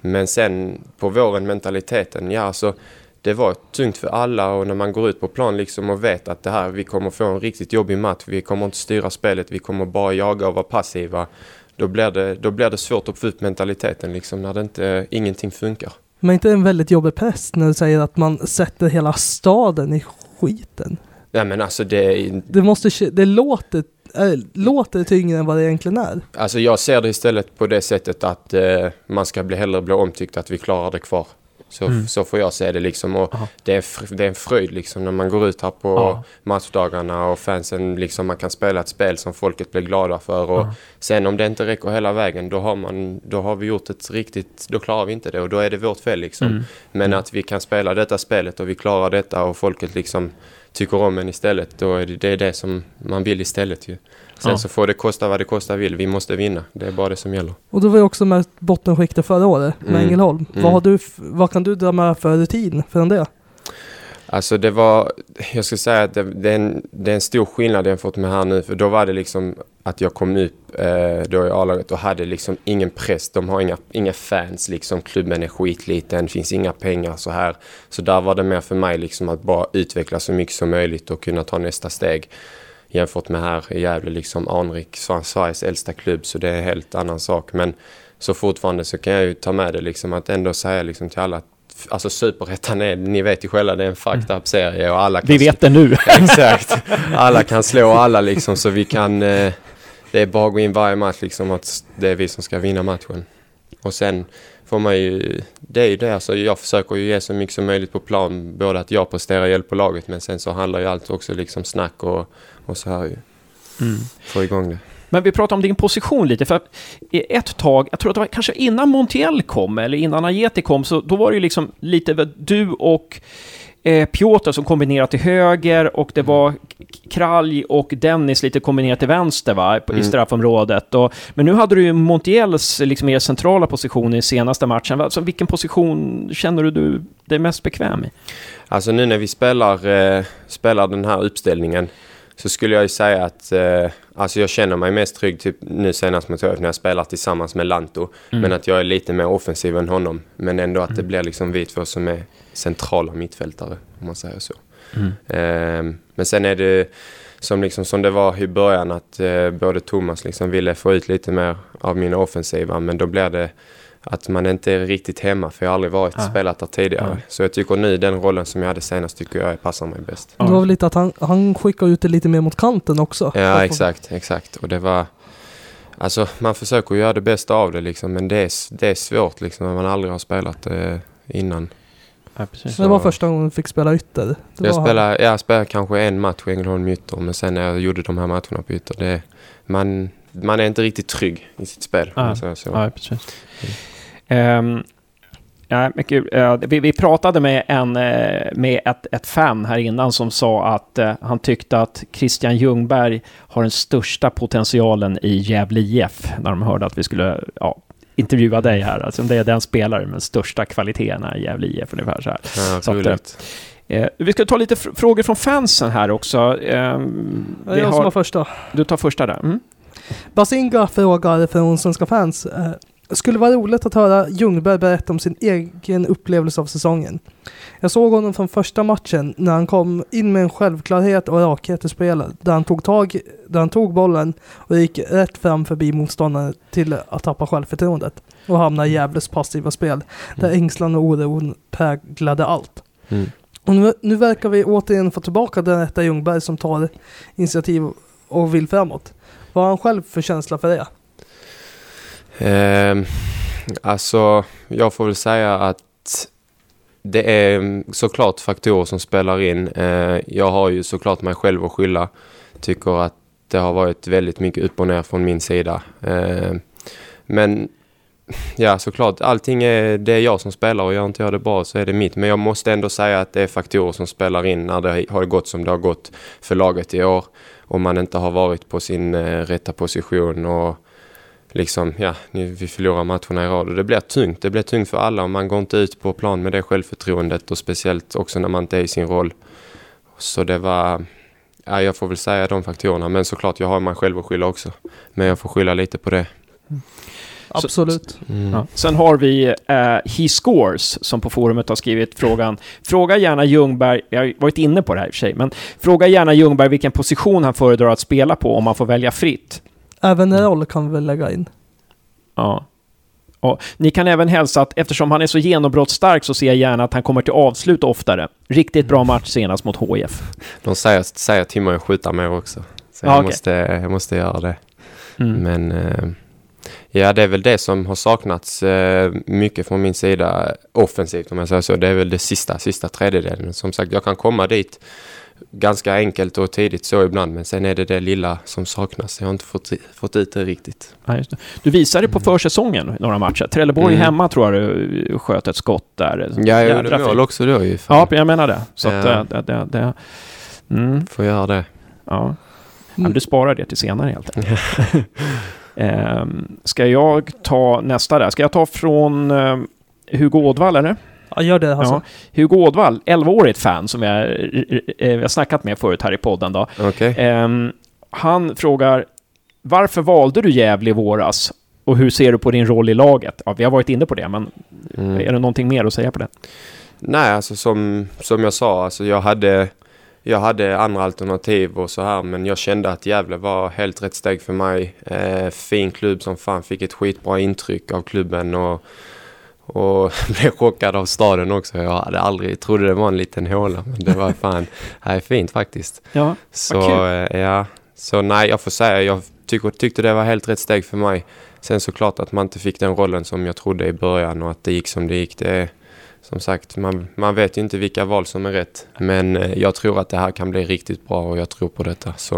Men sen på våren mentaliteten, ja alltså det var tungt för alla och när man går ut på plan liksom och vet att det här, vi kommer få en riktigt jobbig match, vi kommer inte styra spelet, vi kommer bara jaga och vara passiva. Då blir det, då blir det svårt att få upp mentaliteten liksom när det inte, ingenting funkar. Men inte en väldigt jobbig press när du säger att man sätter hela staden i skiten? Nej men alltså det, Det måste, det låter, äh, låter tyngre än vad det egentligen är. alltså jag ser det istället på det sättet att eh, man ska bli, hellre bli omtyckt att vi klarar det kvar. Så, Mm. så får jag se det liksom och Aha. det är, det är en fröjd liksom när man går ut här på Ja. matchdagarna och fansen liksom man kan spela ett spel som folket blir glada för och sen om det inte räcker hela vägen då har man då har vi gjort ett riktigt då klarar vi inte det och då är det vårt fel liksom. Mm. Men att vi kan spela detta spelet och vi klarar detta och folket liksom tycker om en istället då är det det, är det som man vill istället ju. Sen Ja. så får det kosta vad det kosta vill. Vi måste vinna. Det är bara det som gäller. Och då var ju också med bottenskiktet förra året med Mm. Ängelholm. Mm. Vad, har du, vad kan du dra med för rutin från det? Alltså det var, jag ska säga att det, det, är en, det är en stor skillnad jämfört med här nu. För då var det liksom att jag kom upp eh, då i A-laget och hade liksom ingen press. De har inga, inga fans liksom. Klubben är skitliten, finns inga pengar så här. Så där var det mer för mig liksom att bara utveckla så mycket som möjligt och kunna ta nästa steg. Jämfört med här i Gävle liksom anrik, Sveriges äldsta klubb. Så det är en helt annan sak. Men så fortfarande så kan jag ju ta med det liksom att ändå säga liksom till alla att Alltså superettan är, ni vet ju själva, det är en fucked up serie och alla kan Vi vet det nu. Exakt. Alla kan slå alla liksom så vi kan... Eh, det är bara att gå in varje match liksom att det är vi som ska vinna matchen. Och sen får man ju... Det är ju det alltså, jag försöker ju ge så mycket som möjligt på plan. Både att jag presterar hjälp på laget men sen så handlar ju allt också liksom snack och, och så här ju. Mm. Få igång det. Men vi pratar om din position lite, för ett tag, jag tror att det var kanske innan Montiel kom, eller innan Ajeti kom, så då var det ju liksom lite du och eh, Piotr som kombinerat till höger och det var Kralj och Dennis lite kombinerat till vänster va, i Mm. straffområdet. Och, men nu hade du ju Montiels liksom mer centrala position i senaste matchen. Alltså, vilken position känner du du dig mest bekväm i? Alltså nu när vi spelar, eh, spelar den här uppställningen så skulle jag ju säga att eh, alltså jag känner mig mest trygg typ nu senast mot HF när jag spelar tillsammans med Lanto. Mm. Men att jag är lite mer offensiv än honom. Men ändå att det blir liksom vi två som är centrala mittfältare om man säger så. Mm. Eh, men sen är det som, liksom, som det var i början att eh, både Thomas liksom ville få ut lite mer av mina offensiva men då blir det att man inte är riktigt hemma för jag har aldrig varit Ah. spelat där tidigare. Ah. Så jag tycker nu den rollen som jag hade senast tycker jag passar mig bäst. Det var väl lite att han, han skickade ut det lite mer mot kanten också. Ja exakt, exakt. Och det var... Alltså man försöker göra det bästa av det liksom men det är, det är svårt liksom när man aldrig har spelat det innan. Ja, precis. Det var första gången du fick spela ytter. Det Jag spelade, jag spelade kanske en match i Ängelholm ytter men sen när jag gjorde de här matcherna på ytter, det, man, man är inte riktigt trygg i sitt spel. man säger så. Ja, precis. Ehm, ja, men kul. Eh, vi, vi pratade med, en, eh, med ett, ett fan här innan som sa att eh, han tyckte att Christian Ljungberg har den största potentialen i Gävle IF när de hörde att vi skulle ja, intervjua dig här. Alltså det är den spelaren med största kvaliteterna i Gävle IF ungefär så här. Ja, Så att, roligt. Eh, vi ska ta lite fr- frågor från fansen här också. Ehm, Det är vi jag som har, var första. du tar första där. Mm. Basinga frågar från Svenska fans. Eh, skulle vara roligt att höra Ljungberg berätta om sin egen upplevelse av säsongen. Jag såg honom från första matchen när han kom in med en självklarhet och rakhet i spelet. Där han tog, tag, där han tog bollen och gick rätt fram förbi motståndaren till att tappa självförtroendet. Och hamna i Gävles passiva spel. Där Mm. ängslan och oron präglade allt. Mm. Och nu, nu verkar vi återigen få tillbaka den rätta Ljungberg som tar initiativ och vill framåt. Vad har han själv för känsla för det? Eh, alltså, jag får väl säga att det är såklart faktorer som spelar in. Eh, jag har ju såklart mig själv att skylla. Tycker att det har varit väldigt mycket upp och ner från min sida. Eh, men ja, såklart, allting är, det är jag som spelar och gör inte jag det bra så är det mitt. Men jag måste ändå säga att det är faktorer som spelar in när det har gått som det har gått för laget i år. Om man inte har varit på sin eh, rätta position och liksom, ja, vi förlorar matcherna i rad och det blir tungt. Det blir tungt för alla och man går inte ut på plan med det självförtroendet och speciellt också när man inte är i sin roll. Så det var, ja, jag får väl säga de faktorerna men såklart jag har mig själv att skylla också. Men jag får skylla lite på det. Mm. Absolut. Mm. Ja. Sen har vi uh, He Scores som på forumet har skrivit frågan. Fråga gärna Ljungberg, jag har varit inne på det här i och för sig, men fråga gärna Ljungberg vilken position han föredrar att spela på om man får välja fritt. Även en roll kan vi väl lägga in. Ja. Och ni kan även hälsa att eftersom han är så genombrottsstark så ser jag gärna att han kommer till avslut oftare. Riktigt bra match senast mot HIF. De säger, säger till mig att skjuta mer också. Så jag, okay. måste, jag måste göra det. Mm. Men eh, ja, det är väl det som har saknats eh, mycket från min sida offensivt om jag säger så. Det är väl det sista, sista tredjedelen. Som sagt, jag kan komma dit ganska enkelt och tidigt så ibland, men sen är det det lilla som saknas. Jag har inte fått, fått ut det riktigt. Ja, det. Du visade på försäsongen några matcher. Trelleborg mm. hemma tror jag du sköt ett skott där. Ja, jag gjorde mål också då ju. Ja, jag menar det. Så ja. att, det, det, det mm. Får göra det. Ja. ja du sparar det till senare helt enkelt. um, ska jag ta nästa där? Ska jag ta från um, Hugo Ådvall, eller? Ja, gör det alltså. Ja. Hugo Ådvall, 11-årigt fan som jag, vi har snackat med förut här i podden. Då. Okay. Um, han frågar, varför valde du Gävle i våras? Och hur ser du på din roll i laget? Ja, vi har varit inne på det, men mm. är det någonting mer att säga på det? Nej, alltså som, som jag sa, alltså jag hade, jag hade andra alternativ och så här, men jag kände att Gävle var helt rätt steg för mig. Eh, fin klubb som fan, fick ett skitbra intryck av klubben och och blev chockad av staden också. Jag hade aldrig, trodde det var en liten håla, men det var fan, det är fint faktiskt. Ja, så, okay. Eh, ja, så nej, jag får säga, jag tyck, tyckte det var helt rätt steg för mig. Sen såklart att man inte fick den rollen som jag trodde i början och att det gick som det gick. Det som sagt, man, man vet ju inte vilka val som är rätt. Men eh, jag tror att det här kan bli riktigt bra och jag tror på detta. Så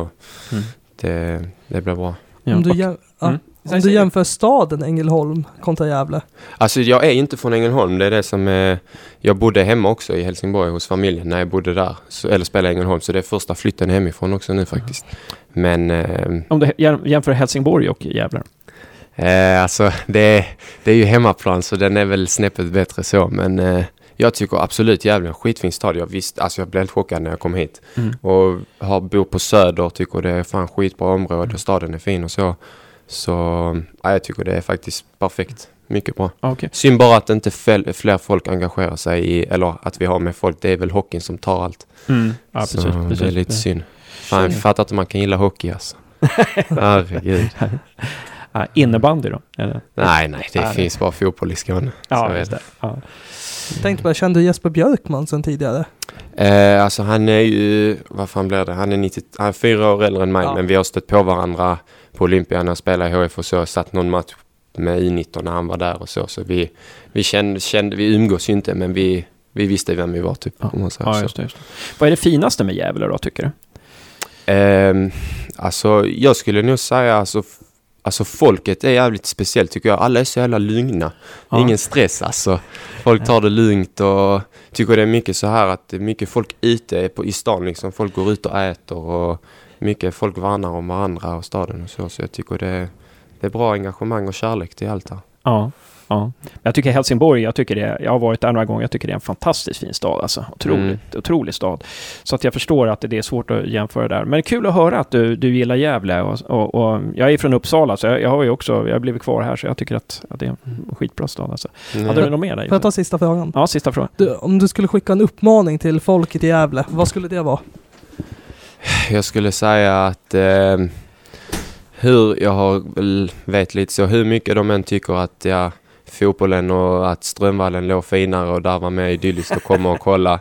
mm. det, det blir bra. Ja. Om du, ja, mm. Om du jämför staden Ängelholm kontra Gävle? Alltså jag är inte från Ängelholm. Det är det som är... Jag bodde hemma också i Helsingborg hos familjen när jag bodde där. Så, eller spelade i Ängelholm. Så det är första flytten hemifrån också nu faktiskt. Men... Eh, Om du jämför Helsingborg och Gävle? Eh, alltså det, det är ju hemmaplan så den är väl snäppet bättre så. Men eh, jag tycker absolut Gävle är en skitfin stad. Jag visste, alltså jag blev helt chockad när jag kom hit. Mm. Och har, bor på Söder, tycker det är fan skitbra område. Mm. Staden är fin och så. Så ja, jag tycker det är faktiskt perfekt. Mycket bra. Okay. Synd bara att inte fler folk engagerar sig i, eller att vi har med folk. Det är väl hockeyn som tar allt. Mm. Ja, precis, så precis, det är lite synd. Fan, jag fattar inte man kan gilla hockey alltså. Herregud. Ja, innebandy då? Eller? Nej, nej, det nej, finns nej. bara fotboll i Skåne. Ja, just det. Ja. Tänkte bara, kände du Jesper Björkman sedan tidigare? Eh, alltså han är ju, vad fan blir det? Han är, 90, han är fyra år äldre än mig, ja. men vi har stött på varandra på Olympia när jag spelade i HF och så. Satt någon match med I19 när han var där och så. Så vi, vi kände, kände, vi umgås ju inte men vi, vi visste vem vi var typ. Ja, ja just, det, just det. Vad är det finaste med Gävle då tycker du? Eh, alltså jag skulle nog säga alltså, alltså folket är jävligt speciellt tycker jag. Alla är så jävla lugna. Ja. Ingen stress alltså. Folk tar det lugnt och tycker det är mycket så här att det är mycket folk ute på, i stan liksom. Folk går ut och äter och mycket folk värnar om varandra och staden och så. Så jag tycker det, det är bra engagemang och kärlek till allt här. Ja, ja. Jag tycker Helsingborg, jag tycker det, jag har varit där några gånger, jag tycker det är en fantastiskt fin stad alltså. Otroligt, mm. otrolig stad. Så att jag förstår att det är svårt att jämföra där. Men det är kul att höra att du, du gillar Gävle och, och, och jag är från Uppsala så jag, jag, har ju också, jag har blivit kvar här så jag tycker att, att det är en skitbra stad alltså. Mm. Hade du något mer där? Får jag ta sista frågan? Ja, sista frågan. Du, om du skulle skicka en uppmaning till folket i Gävle, vad skulle det vara? Jag skulle säga att eh, hur, jag har vet lite så, hur mycket de än tycker att ja, fotbollen och att Strömvallen låg finare och där var mer idylliskt att komma och kolla.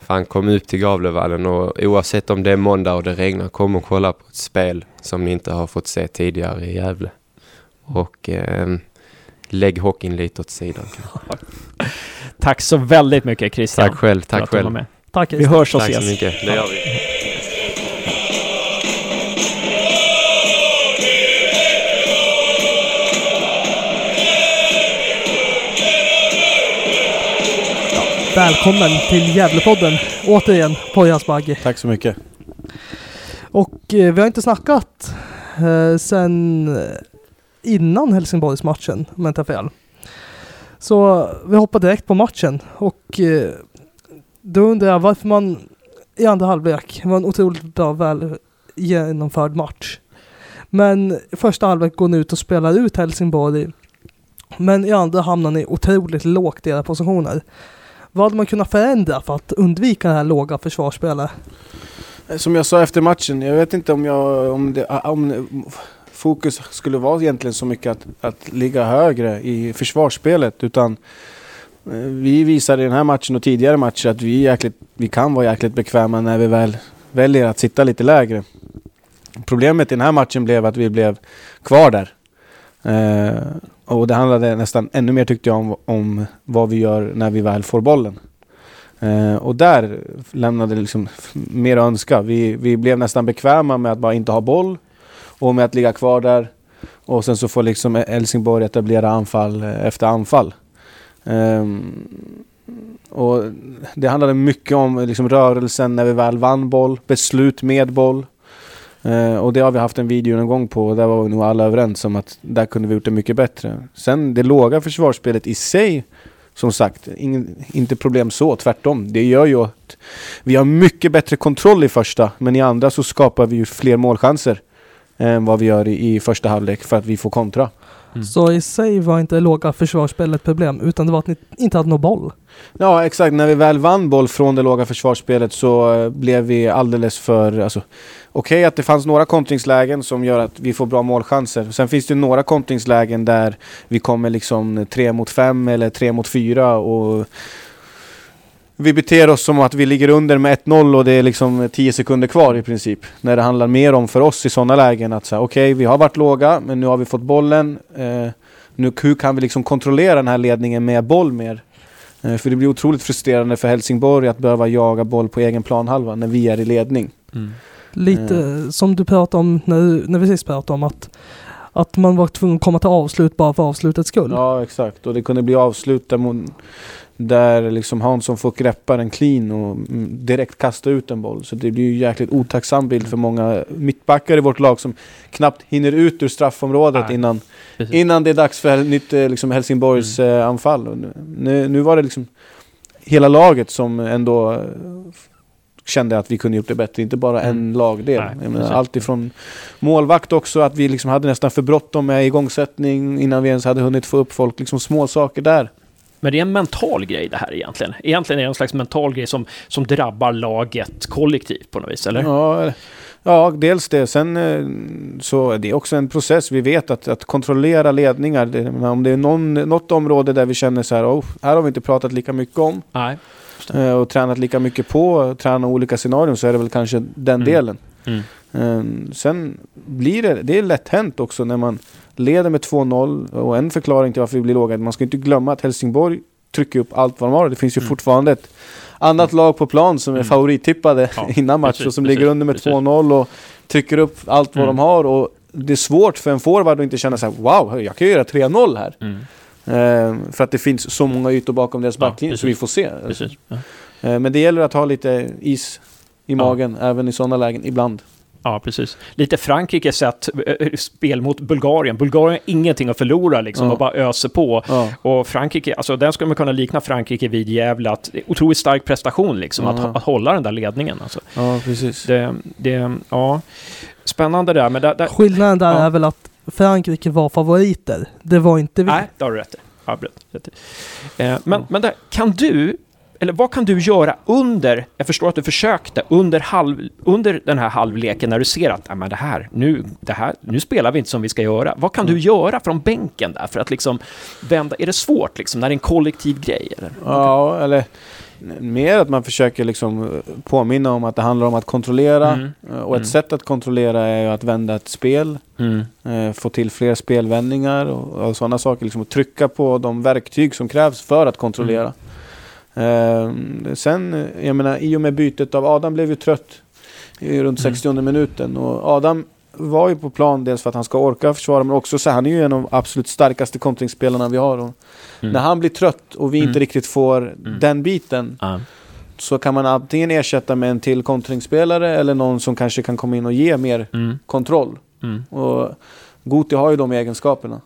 Fan kom upp till Gavlevallen och oavsett om det är måndag och det regnar, kom och kolla på ett spel som ni inte har fått se tidigare i Gävle. Och eh, lägg hockeyn lite åt sidan. Tack så väldigt mycket Christian. Tack själv, tack själv. med. Tack Vi hörs och Tack så ses. mycket, det gör vi. Välkommen till Gävlepodden. Återigen, Pojas Bagge. Tack så mycket. Och eh, vi har inte snackat eh, sen eh, innan Helsingborgsmatchen, om jag inte har fel. Så vi hoppar direkt på matchen och eh, då undrar jag varför man i andra halvlek, det var en otroligt bra, väl genomförd match. Men i första halvlek går ni ut och spelar ut Helsingborg. Men i andra hamnar ni otroligt lågt i era positioner. Vad hade man kunnat förändra för att undvika det här låga försvarsspelet? Eh, som jag sa efter matchen, jag vet inte om, jag, om, det, ah, om fokus skulle vara egentligen så mycket att, att ligga högre i försvarsspelet. Utan eh, vi visade i den här matchen och tidigare matcher att vi, jäkligt, vi kan vara jäkligt bekväma när vi väl väljer att sitta lite lägre. Problemet i den här matchen blev att vi blev kvar där. Eh, och det handlade nästan ännu mer tyckte jag om, om vad vi gör när vi väl får bollen. Eh, och där lämnade det liksom mer att önska. Vi, vi blev nästan bekväma med att bara inte ha boll och med att ligga kvar där. Och sen så får liksom Helsingborg etablera anfall efter anfall. Ehm, och det handlade mycket om liksom rörelsen när vi väl vann boll, beslut med boll. Eh, och det har vi haft en video en gång på och där var vi nog alla överens om att där kunde vi gjort det mycket bättre. Sen det låga försvarsspelet i sig som sagt, ingen, inte problem så, tvärtom. Det gör ju att vi har mycket bättre kontroll i första, men i andra så skapar vi ju fler målchanser eh, än vad vi gör i, i första halvlek för att vi får kontra. Mm. Så i sig var inte det låga försvarsspelet ett problem, utan det var att ni inte hade någon boll. Ja, exakt. När vi väl vann boll från det låga försvarsspelet så eh, blev vi alldeles för... Alltså, Okej att det fanns några kontringslägen som gör att vi får bra målchanser. Sen finns det några kontringslägen där vi kommer liksom tre mot fem eller tre mot fyra och vi beter oss som att vi ligger under med 1-0 och det är liksom 10 sekunder kvar i princip. När det handlar mer om för oss i sådana lägen att säga okej, vi har varit låga men nu har vi fått bollen. Eh, nu, hur kan vi liksom kontrollera den här ledningen med boll mer? Eh, för det blir otroligt frustrerande för Helsingborg att behöva jaga boll på egen planhalva när vi är i ledning. Mm. Lite som du pratade om när, när vi sist pratade om att, att man var tvungen att komma till avslut bara för avslutets skull. Ja, exakt. Och det kunde bli avslut där, mon- där liksom Hansson får greppa den clean och mm, direkt kasta ut en boll. Så det blir ju jäkligt otacksam bild för många mittbackar i vårt lag som knappt hinner ut ur straffområdet Nej. innan, Precis. innan det är dags för nytt eh, liksom Helsingborgs eh, anfall. Nu, nu, var det liksom hela laget som ändå eh, kände att vi kunde gjort det bättre, inte bara en Mm. lagdel. Nej, menar, allt ifrån målvakt också, att vi liksom hade nästan för bråttom med igångsättning innan vi ens hade hunnit få upp folk. Liksom små saker där. Men det är en mental grej det här egentligen. Egentligen är det en slags mental grej som, som drabbar laget kollektivt på något vis, eller? Ja, ja, dels det. Sen eh, så är det också en process. Vi vet att, att kontrollera ledningar, det, om det är någon, något område där vi känner så här, oh, här har vi inte pratat lika mycket om Nej. eh, och tränat lika mycket på, träna olika scenarion, så är det väl kanske den Mm. delen. Mm. Eh, sen blir det, det är lätt hänt också när man leder med 2-0 och en förklaring till varför vi blir låga, man ska inte glömma att Helsingborg trycker upp allt vad de har. Det finns ju Mm. fortfarande ett annat lag på plan som är Mm. favorittippade Ja, innan match precis, och som precis, ligger under med precis. 2-0 och trycker upp allt vad Mm. de har. Och det är svårt för en forward att inte känna så här: wow, jag kan ju göra 3-0 här. Mm. Eh, för att det finns så många ytor bakom deras Ja, backlinje, så precis. vi får se. Ja. Eh, men det gäller att ha lite is i Ja. magen, även i sådana lägen, ibland. Ja, precis. Lite Frankrike sett eh, spel mot Bulgarien. Bulgarien har ingenting att förlora liksom Ja. och bara öser på. Ja. Och Frankrike, alltså den skulle man kunna likna Frankrike vid Gävle, att det är otroligt stark prestation liksom, Ja. att, att hålla den där ledningen. Alltså. ja, precis. Det, det, ja, spännande där, men där, där, Skillnaden där Ja. är väl att Frankrike var favoriter. Det var inte vi. Nej, det har du rätt i. Ja, rätt, rätt. i. Eh, men, men där, kan du, eller vad kan du göra under, jag förstår att du försökte, under, halv, under den här halvleken när du ser att "Nej, men det här, nu, det här, nu spelar vi inte som vi ska göra. Vad kan du göra från bänken där för att liksom vända, är det svårt liksom när det är en kollektiv grej? Eller? Ja, eller mer att man försöker liksom eh, påminna om att det handlar om att kontrollera. Mm. Eh, Och ett Mm. sätt att kontrollera är att vända ett spel. Mm. eh, Få till fler spelvändningar och, och sådana saker. Liksom att trycka på de verktyg som krävs för att kontrollera. Eh, sen, jag menar, i och med bytet av Adam blev ju trött i runt Mm. 60 minuten. Och Adam var ju på plan dels för att han ska orka försvara, men också så han är ju en av de absolut starkaste kontringsspelarna vi har. Och Mm. När han blir trött och vi inte Mm. riktigt får Mm. den biten Ja. så kan man antingen ersätta med en till kontringsspelare eller någon som kanske kan komma in och ge mer Mm. kontroll. Mm. Och Guti har ju de egenskaperna.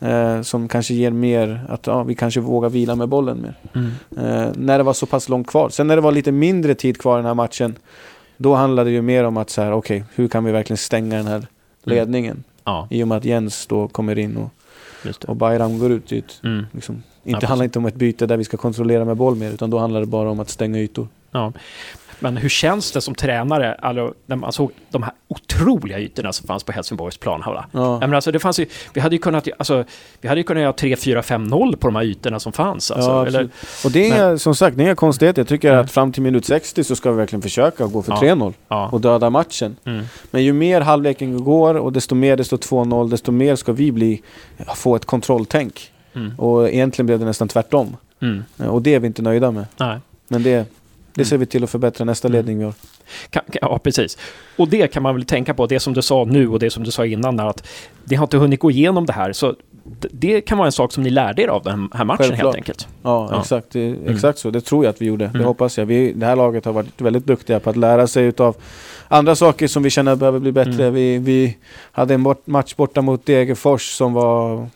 Mm. Eh, som kanske ger mer, att ja, vi kanske vågar vila med bollen mer. Mm. Eh, när det var så pass långt kvar. Sen när det var lite mindre tid kvar i den här matchen. Då handlade det ju mer om att så här, okej, hur kan vi verkligen stänga den här ledningen? Ja, I och med att Jens då kommer in och, och Bayram går ut. ut Mm. liksom, Ja, inte precis. handlar inte om ett byte där vi ska kontrollera med boll mer, utan då handlar det bara om att stänga ytor. Ja. Men hur känns det som tränare, alltså, när man såg de här otroliga ytorna som fanns på Helsingborgs planhalva? Ja. Men alltså, det fanns ju, vi hade ju kunnat, alltså, vi hade ju kunnat göra 3, 4, 5, 0 på de här ytorna som fanns. Alltså, Ja, eller. Och det är inga, som sagt, det är inga konstigheter. Jag tycker Nej. att fram till minut 60 så ska vi verkligen försöka gå för Ja. 3-0 ja. och döda matchen. Mm. Men ju mer halvleken går och desto mer det står 2-0, desto mer ska vi bli, få ett kontrolltänk. Mm. Och egentligen blev det nästan tvärtom. Mm. Och det är vi inte nöjda med. Nej. Men det, det ser Mm. vi till att förbättra nästa Mm. ledning vi har. Kan, ja, precis. Och det kan man väl tänka på, det som du sa nu och det som du sa innan, att det har inte hunnit gå igenom det här. Så det kan vara en sak som ni lärde er av den här matchen Självklart. helt enkelt. Ja, Ja. Exakt, det, exakt så. Det tror jag att vi gjorde. Det Mm. hoppas jag. Vi, det här laget har varit väldigt duktiga på att lära sig utav andra saker som vi känner behöver bli bättre. Mm. Vi, vi hade en bort, match borta mot Degerfors som var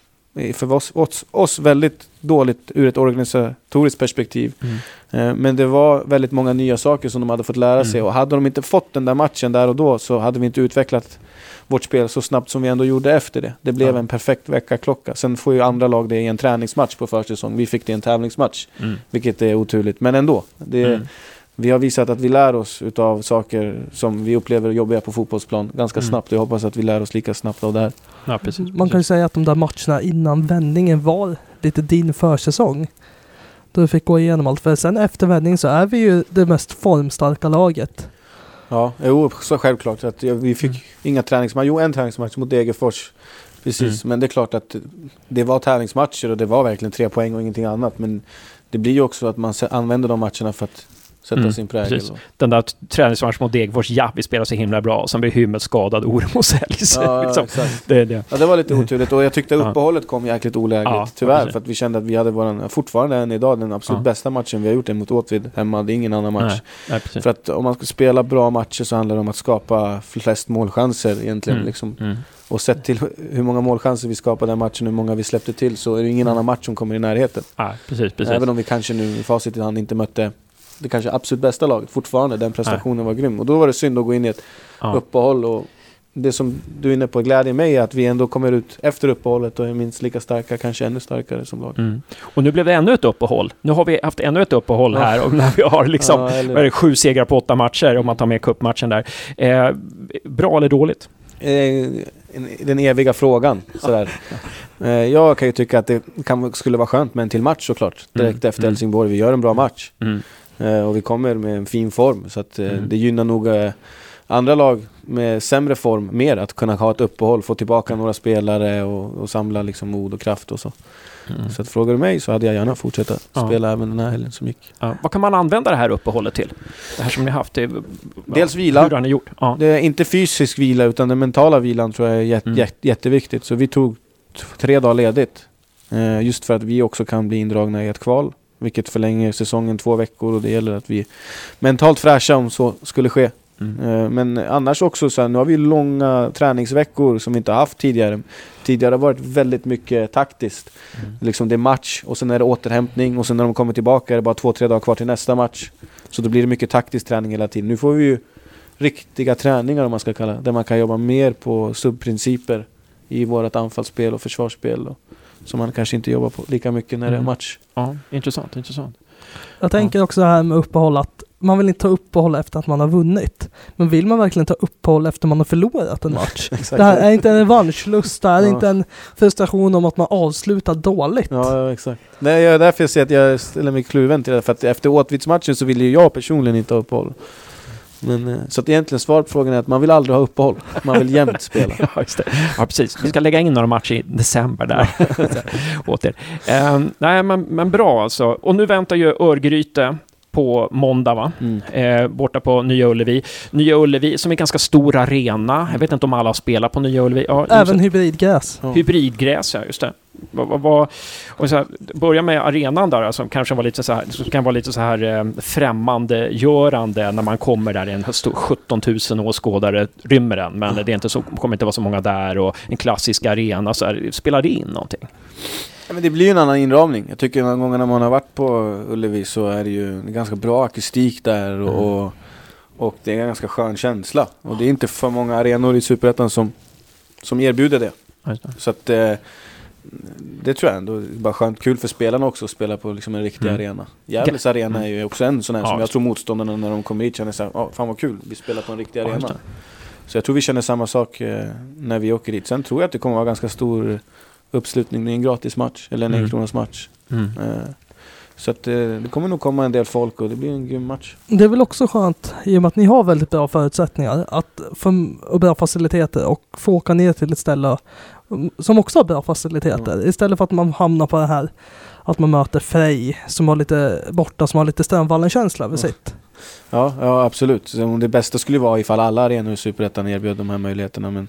för oss, oss, oss väldigt dåligt ur ett organisatoriskt perspektiv. Eh, Men det var väldigt många nya saker som de hade fått lära sig Mm. och hade de inte fått den där matchen där och då så hade vi inte utvecklat vårt spel så snabbt som vi ändå gjorde efter det. Det blev Ja. en perfekt väckarklocka. Sen får ju andra lag det i en träningsmatch på försäsong. Vi fick det i en tävlingsmatch, Mm. vilket är oturligt. Men ändå. Det, Mm. Vi har visat att vi lär oss utav saker som vi upplever jobbiga på fotbollsplan ganska Mm. snabbt. Jag hoppas att vi lär oss lika snabbt av det här. Ja, precis. Man kan ju säga att de där matcherna innan vändningen var lite din försäsong. Då du fick gå igenom allt. För sen efter vändningen så är vi ju det mest formstarka laget. Ja, jo, så självklart. Att vi fick Mm. inga träningsmatcher. Jo, en träningsmatch mot Degerfors. Precis, Mm. men det är klart att det var tävlingsmatcher och det var verkligen tre poäng och ingenting annat. Men det blir ju också att man använder de matcherna för att sätta Mm, sin prägel. precis. och- Den där träningsmatchen mot Degerfors, ja, vi spelar så himla bra. Sen blir Hymmel skadad, Ormo säljs. Ja, liksom. exakt. det, det. Ja, det var lite oturligt och jag tyckte Ja. uppehållet kom jäkligt olägligt Ja, tyvärr. För att vi kände att vi hade våran, fortfarande än idag, den absolut Ja. bästa matchen vi har gjort är mot Åtvid hemma. Det är ingen annan match. Nej, nej. För att om man ska spela bra matcher så handlar det om att skapa flest målchanser egentligen. Mm. Liksom. Mm. Och sett till hur många målchanser vi skapade den matchen, hur många vi släppte till, så är det ingen Mm. annan match som kommer i närheten. Ja, precis, precis. Även om vi kanske nu i facit i hand inte mötte det kanske absolut bästa laget. Fortfarande, den prestationen var grym. Och då var det synd att gå in i ett ja. uppehåll. Och det som du är inne på glädjer mig är att vi ändå kommer ut efter uppehållet och är minst lika starka, kanske ännu starkare som lag. Mm. Och nu blev det ännu ett uppehåll. Nu har vi haft ännu ett uppehåll Ja. här och när vi har liksom Ja, eller- sju segrar på åtta matcher om man tar med cupmatchen där. Eh, bra eller dåligt? Eh, en- den eviga frågan. Sådär. Eh, jag kan ju tycka att det kan, skulle vara skönt med en till match såklart. Direkt Mm, efter mm. Helsingborg. Vi gör en bra match. Mm. Eh, och vi kommer med en fin form. Så att, eh, Mm. det gynnar nog eh, andra lag med sämre form mer att kunna ha ett uppehåll, få tillbaka några spelare och, och samla liksom mod och kraft och så. Mm. Så att frågar du mig så hade jag gärna fortsätta Ja. spela även den här helgen som gick. Ja. Vad kan man använda det här uppehållet till? Det här som ni har haft. Det, Dels vila. Hur har ni gjort? Ja. Det är inte fysisk vila utan den mentala vilan tror jag är jät- Mm. jät- jätteviktigt. Så vi tog tre dagar ledigt. Eh, just för att vi också kan bli indragna i ett kval. Vilket förlänger säsongen två veckor och det gäller att vi är mentalt fräscha om så skulle ske. Mm. Eh, Men annars också så här, nu har vi långa träningsveckor som vi inte har haft tidigare. Tidigare har det varit väldigt mycket taktiskt. Mm. Liksom det är match och sen är det återhämtning och sen när de kommer tillbaka är det bara två, tre dagar kvar till nästa match. Så då blir det mycket taktisk träning hela tiden. Nu får vi ju riktiga träningar om man ska kalla det. Där man kan jobba mer på subprinciper i vårt anfallsspel och försvarsspel. Och, som man kanske inte jobbar på lika mycket när det är Mm. match. Ja, intressant, intressant. Jag tänker också det här med uppehåll att man vill inte ta uppehåll efter att man har vunnit. Men vill man verkligen ta uppehåll efter man har förlorat en match? Exakt. Det här är inte en revanschlust, det här är Ja. inte en frustration om att man avslutar dåligt. Ja, ja, exakt. Det är därför jag säger att jag ställer mig kluven till det. För att efter Åtvidsmatchen så ville ju jag personligen inte ha uppehåll. Men, eh, så att egentligen svaret på frågan är att man vill aldrig ha uppehåll. Man vill jämt spela. Ja, ja, precis. Vi ska lägga in några matcher i december där. Åter. Eh, nej, men, men bra alltså. Och nu väntar ju Örgryte på måndag, va? Mm. Eh, borta på Nya Ullevi. Nya Ullevi som är en ganska stor arena. Jag vet inte om alla har spelat på Nya Ullevi. Ja, Även hybridgräs. Ja. Hybridgräs, ja, just det. Vad, vad, vad, och så här, börja med arenan där, alltså, som kanske var lite så här, som kan vara lite så här eh, främmandegörande när man kommer där, en stor 17 000 åskådare rymmer den, men det är inte så, kommer inte vara så många där och en klassisk arena, så här, spelar det in någonting? Ja, men det blir ju en annan inramning. Jag tycker några gånger när man har varit på Ullevi så är det ju ganska bra akustik där och, och, och det är en ganska skön känsla. Och det är inte för många arenor i Superettan som, som erbjuder det. Så att eh, det tror jag ändå är bara skönt. Kul för spelarna också att spela på liksom en riktig Mm. arena. Gävles arena är ju också en sån här Ja, som jag tror motståndarna när de kommer hit känner såhär, oh, fan vad kul, vi spelar på en riktig arena. Så jag tror vi känner samma sak eh, när vi åker dit. Sen tror jag att det kommer vara ganska stor uppslutning. Det är en gratis match, eller en Mm. enkronas match. Mm. Eh, så att eh, det kommer nog komma en del folk och det blir en grym match. Det är väl också skönt i och med att ni har väldigt bra förutsättningar att, för, och bra faciliteter och få åka ner till ett ställe mm, som också har bra faciliteter. Istället för att man hamnar på det här att man möter Frej som har lite borta, som har lite Strömvallen-känsla över Ja. sitt. Ja, ja absolut. Det bästa skulle vara ifall alla arenor i Superettan erbjöd de här möjligheterna men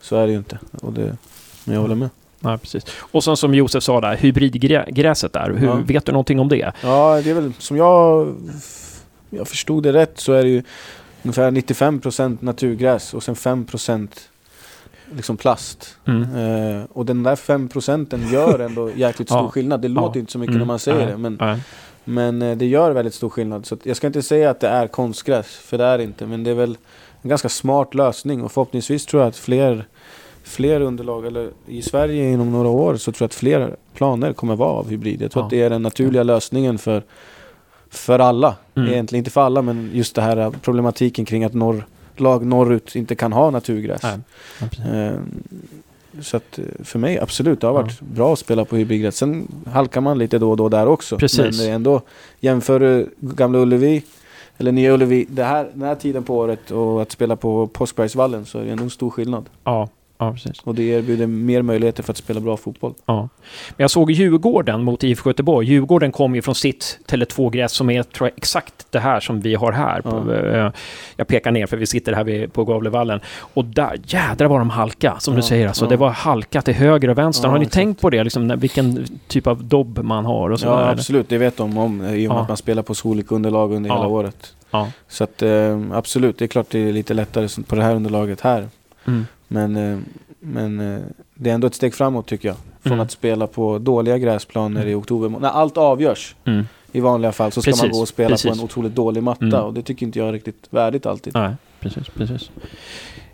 så är det ju inte. Och det, men jag håller med. Ja, precis. Och sen som Josef sa där, hybridgräset där, hur, Ja. vet du någonting om det? Ja, det är väl som jag, jag förstod det rätt så är det ju ungefär 95% naturgräs och sen 5% liksom plast. Mm. Eh, och den där 5% gör ändå jäkligt stor Ja. skillnad. Det Ja. låter inte så mycket Mm. när man säger Nej. det men, Nej. men eh, det gör väldigt stor skillnad. Så jag ska inte säga att det är konstgräs, för det är det inte. Men det är väl en ganska smart lösning och förhoppningsvis tror jag att fler, fler underlag, eller i Sverige inom några år så tror jag att fler planer kommer vara av hybrid. Jag tror Ja. att det är den naturliga lösningen för, för alla. Mm. Egentligen inte för alla men just det här eh, problematiken kring att norr, lag norrut inte kan ha naturgräs. Ja, precis. Eh, Så att eh, för mig absolut, det har varit bra att spela på hybridgräs. Sen halkar man lite då och då där också. Precis. Men det är ändå, jämför Gamla Ullevi eller Nya Ullevi det här, den här tiden på året och att spela på Påskbergsvallen så är det ändå en stor skillnad. Ja, ja, precis. Och det erbjuder mer möjligheter för att spela bra fotboll. Ja. Men jag såg Djurgården mot IFK Göteborg. Djurgården kom ju från sitt Tele2-gräs som är tror jag, exakt det här som vi har här. Ja. eh, jag pekar ner för vi sitter här på Gavlevallen. Och där, jädrar var de halka, som Ja, du säger. Alltså, ja. Det var halka till höger och vänster. Har ni exakt. tänkt på det? Liksom, vilken typ av dobb man har och Ja där? absolut, det vet de om eh, i och med att man spelar på så olika underlag under hela året. Så att eh, absolut, det är klart det är lite lättare på det här underlaget här. Mm. Men, eh, men eh, det är ändå ett steg framåt tycker jag. Från Mm. att spela på dåliga gräsplaner i oktober. När allt avgörs Mm. i vanliga fall så ska Precis, man gå och spela precis. på en otroligt dålig matta. Mm. Och det tycker inte jag är riktigt värdigt alltid. Nej, precis, precis.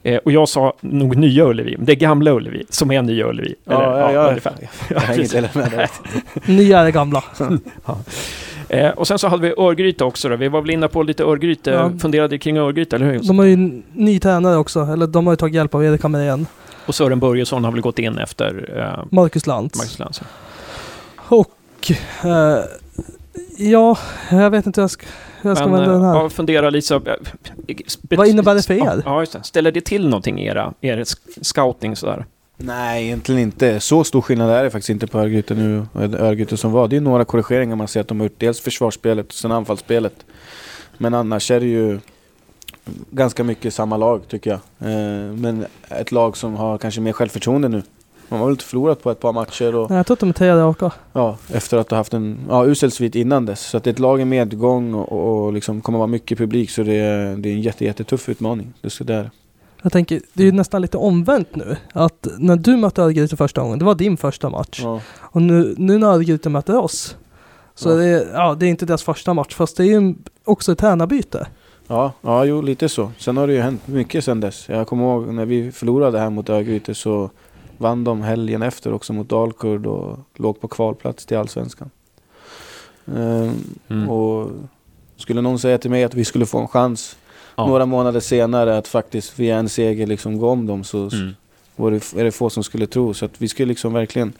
Eh, och jag sa nog Nya Ullevi, men det är Gamla Ullevi som är Nya Ullevi. Ja, ja, ja. ungefär. Jag hänger inte med. Nya är det gamla. Eh, och sen så hade vi Örgryte också då. Vi var väl inne på lite Örgryte, Ja. funderade kring Örgryte, eller hur? De har ju ny tränare också, eller de har ju tagit hjälp av Erik Hamrén. Och Sören Börjesson har väl gått in efter eh, Marcus Lantz. Marcus Lantz. Och eh, ja, jag vet inte hur jag ska, hur jag ska Men vända den eh, här. ja, fundera lite så... eh, Vad innebär det för er? Ja, just det. Ställer det till någonting i era, er scouting sådär? Nej, egentligen inte. Så stor skillnad är det faktiskt inte på Örgryte nu och Örgryte som var. Det är några korrigeringar man ser att de har gjort. Dels försvarsspelet och sen anfallsspelet. Men annars är det ju ganska mycket samma lag tycker jag. Eh, Men ett lag som har kanske mer självförtroende nu. Man har väl inte förlorat på ett par matcher och Nej, jag tror att de är tre raka. ja, efter att ha haft en ja, usel svit innan dess. Så att det är ett lag i medgång och, och, och liksom kommer vara mycket publik så det är, det är en jätte, jättetuff utmaning. Det där. Jag tänker, det är ju nästan lite omvänt nu. Att när du mötte Örgryte första gången, det var din första match. Ja. Och nu, nu när Örgryte möter oss, så Ja. det, är, ja, det är inte deras första match, fast det är ju också ett tränarbyte. Ja, ja, jo lite så. Sen har det ju hänt mycket sen dess. Jag kommer ihåg när vi förlorade här mot Örgryte så vann de helgen efter också mot Dalkurd och låg på kvalplats till Allsvenskan. Ehm, Mm. Och skulle någon säga till mig att vi skulle få en chans Ja. några månader senare att faktiskt via en seger liksom gå om dem så Mm. var det, är det få som skulle tro. Så att vi skulle liksom verkligen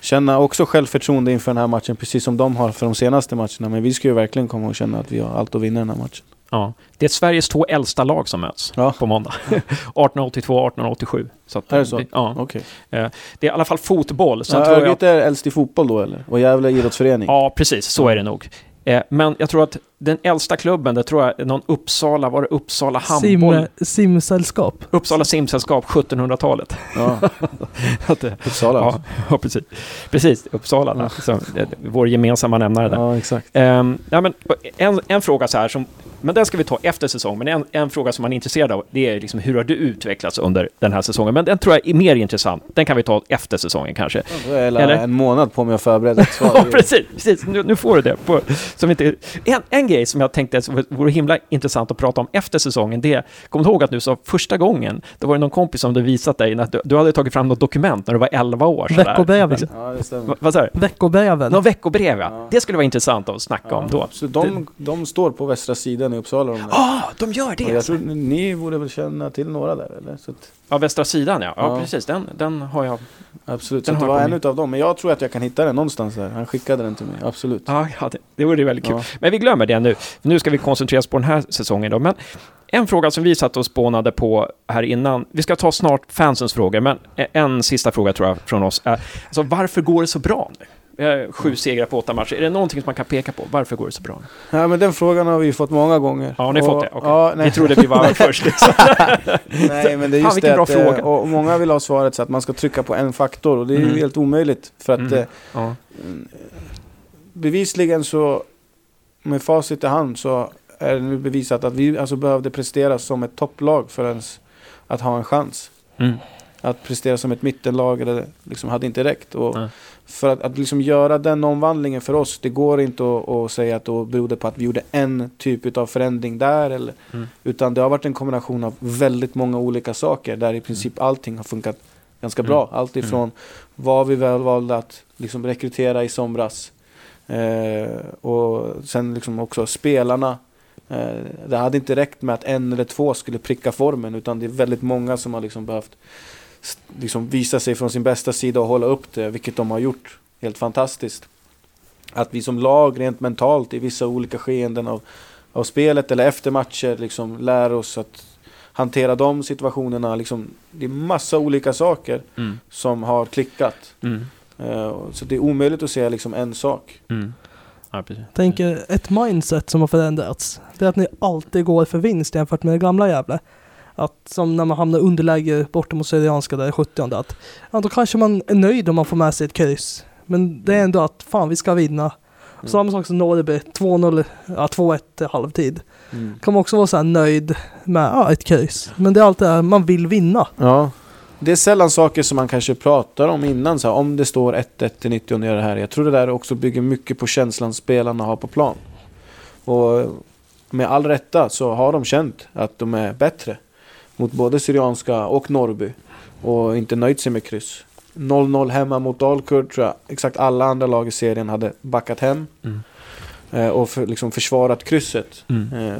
känna också självförtroende inför den här matchen precis som de har för de senaste matcherna. Men vi ska ju verkligen komma och känna att vi har allt att vinna den här matchen. Ja. Det är Sveriges två äldsta lag som möts Ja. på måndag. 1882 och 1887. Så att, Är det så? Ja. Okej. Det är i alla fall fotboll. Sen Ja, Örgryte är äldst i fotboll då eller? Och Gävle idrottsförening? Ja, precis. Så är det nog. Eh, Men jag tror att den äldsta klubben, det tror jag är någon Uppsala, var det Uppsala handboll? Sim, simsällskap. Uppsala simsällskap 1700-talet. Ja, Att Uppsala. ja, alltså. ja, precis. Precis, Uppsala. där. Så, eh, vår gemensamma nämnare där. Ja, exakt. Ehm, ja, men en, en fråga så här, som, men den ska vi ta efter säsong, men en, en fråga som man är intresserad av, det är liksom hur har du utvecklats under den här säsongen? Men den tror jag är mer intressant. Den kan vi ta efter säsongen kanske. Jag Eller? en månad på mig att förbereda ett svar. Ja, precis. precis. Nu, nu får du det. På, som inte, en, en grej som jag tänkte som vore himla intressant att prata om efter säsongen, det är, kommer du ihåg att du sa första gången, då var det någon kompis som hade visat dig, att du, du hade tagit fram något dokument när du var 11 år. Veckobreven. Liksom. Ja, det stämmer. Va- Vad sa du? Veckobreven. Någon veckobrev, ja. Ja. Det skulle vara intressant att snacka om då. Så de, de står på västra sidan i Uppsala. De där. Ah, de gör Och det! jag tror ni borde väl känna till några där eller? Så att, Ja, västra sidan ja. Ja, Ja. precis. Den, den har jag. absolut, Den så det var en utav dem. Men jag tror att jag kan hitta den någonstans där. Han skickade den till mig, absolut. Ja, ja det, det vore väldigt kul. Ja. Men vi glömmer det nu. Nu ska vi koncentrera oss på den här säsongen då. Men en fråga som vi satt och spånade på här innan. Vi ska ta snart fansens frågor, men en sista fråga tror jag från oss är alltså, varför går det så bra nu? Har sju segrar på åtta matcher. Är det någonting som man kan peka på? Varför går det så bra? Ja men den frågan har vi fått många gånger. Ja, ni har fått det? Okej. Ja, nej. Vi trodde vi var först. Liksom. Nej men det är Fan, just vilken det bra att, eh, fråga. och många vill ha svaret så att man ska trycka på en faktor och det är Mm. ju helt omöjligt. För att Mm. eh, Ja. bevisligen så med facit i hand så är det nu bevisat att vi alltså behövde prestera som ett topplag för ens att ha en chans. Mm. Att prestera som ett mittenlag eller liksom hade inte räckt. Och Nej. För att, att liksom göra den omvandlingen för oss, det går inte att, att säga att det berodde på att vi gjorde en typ av förändring där. Eller, Mm. Utan det har varit en kombination av väldigt många olika saker där i princip allting har funkat ganska Mm. bra. Allt ifrån vad vi väl valde att liksom rekrytera i somras eh, och sen liksom också spelarna. Eh, det hade inte räckt med att en eller två skulle pricka formen utan det är väldigt många som har liksom behövt liksom visa sig från sin bästa sida och hålla upp det, vilket de har gjort helt fantastiskt. Att vi som lag rent mentalt i vissa olika skeenden av, av spelet eller efter matcher liksom lär oss att hantera de situationerna. Liksom, det är massa olika saker Mm. som har klickat. Mm. Eh, så det är omöjligt att säga liksom en sak. Mm. Ja, tänker ett mindset som har förändrats. Det är att ni alltid går för vinst jämfört med det gamla Gävle. Att som när man hamnar underläge borta mot Syrianska där i 70 att ja, då kanske man är nöjd om man får med sig ett kryss. Men det är ändå att fan vi ska vinna. Mm. Samma sak som Norrby, 2-0, ja 2-1 i halvtid. Mm. Kan man också vara så här nöjd med ja, ett kryss. Men det är alltid det här, man vill vinna. Ja. Det är sällan saker som man kanske pratar om innan. Så här, om det står 1-1 till 90 och det här. Jag tror det där också bygger mycket på känslan spelarna har på plan. Och med all rätta så har de känt att de är bättre. Mot både Syrianska och Norrby. Och inte nöjt sig med kryss. 0-0 hemma mot Dalkurd tror jag exakt alla andra lag i serien hade backat hem. Mm. Eh, och för, liksom försvarat krysset. Mm. Eh,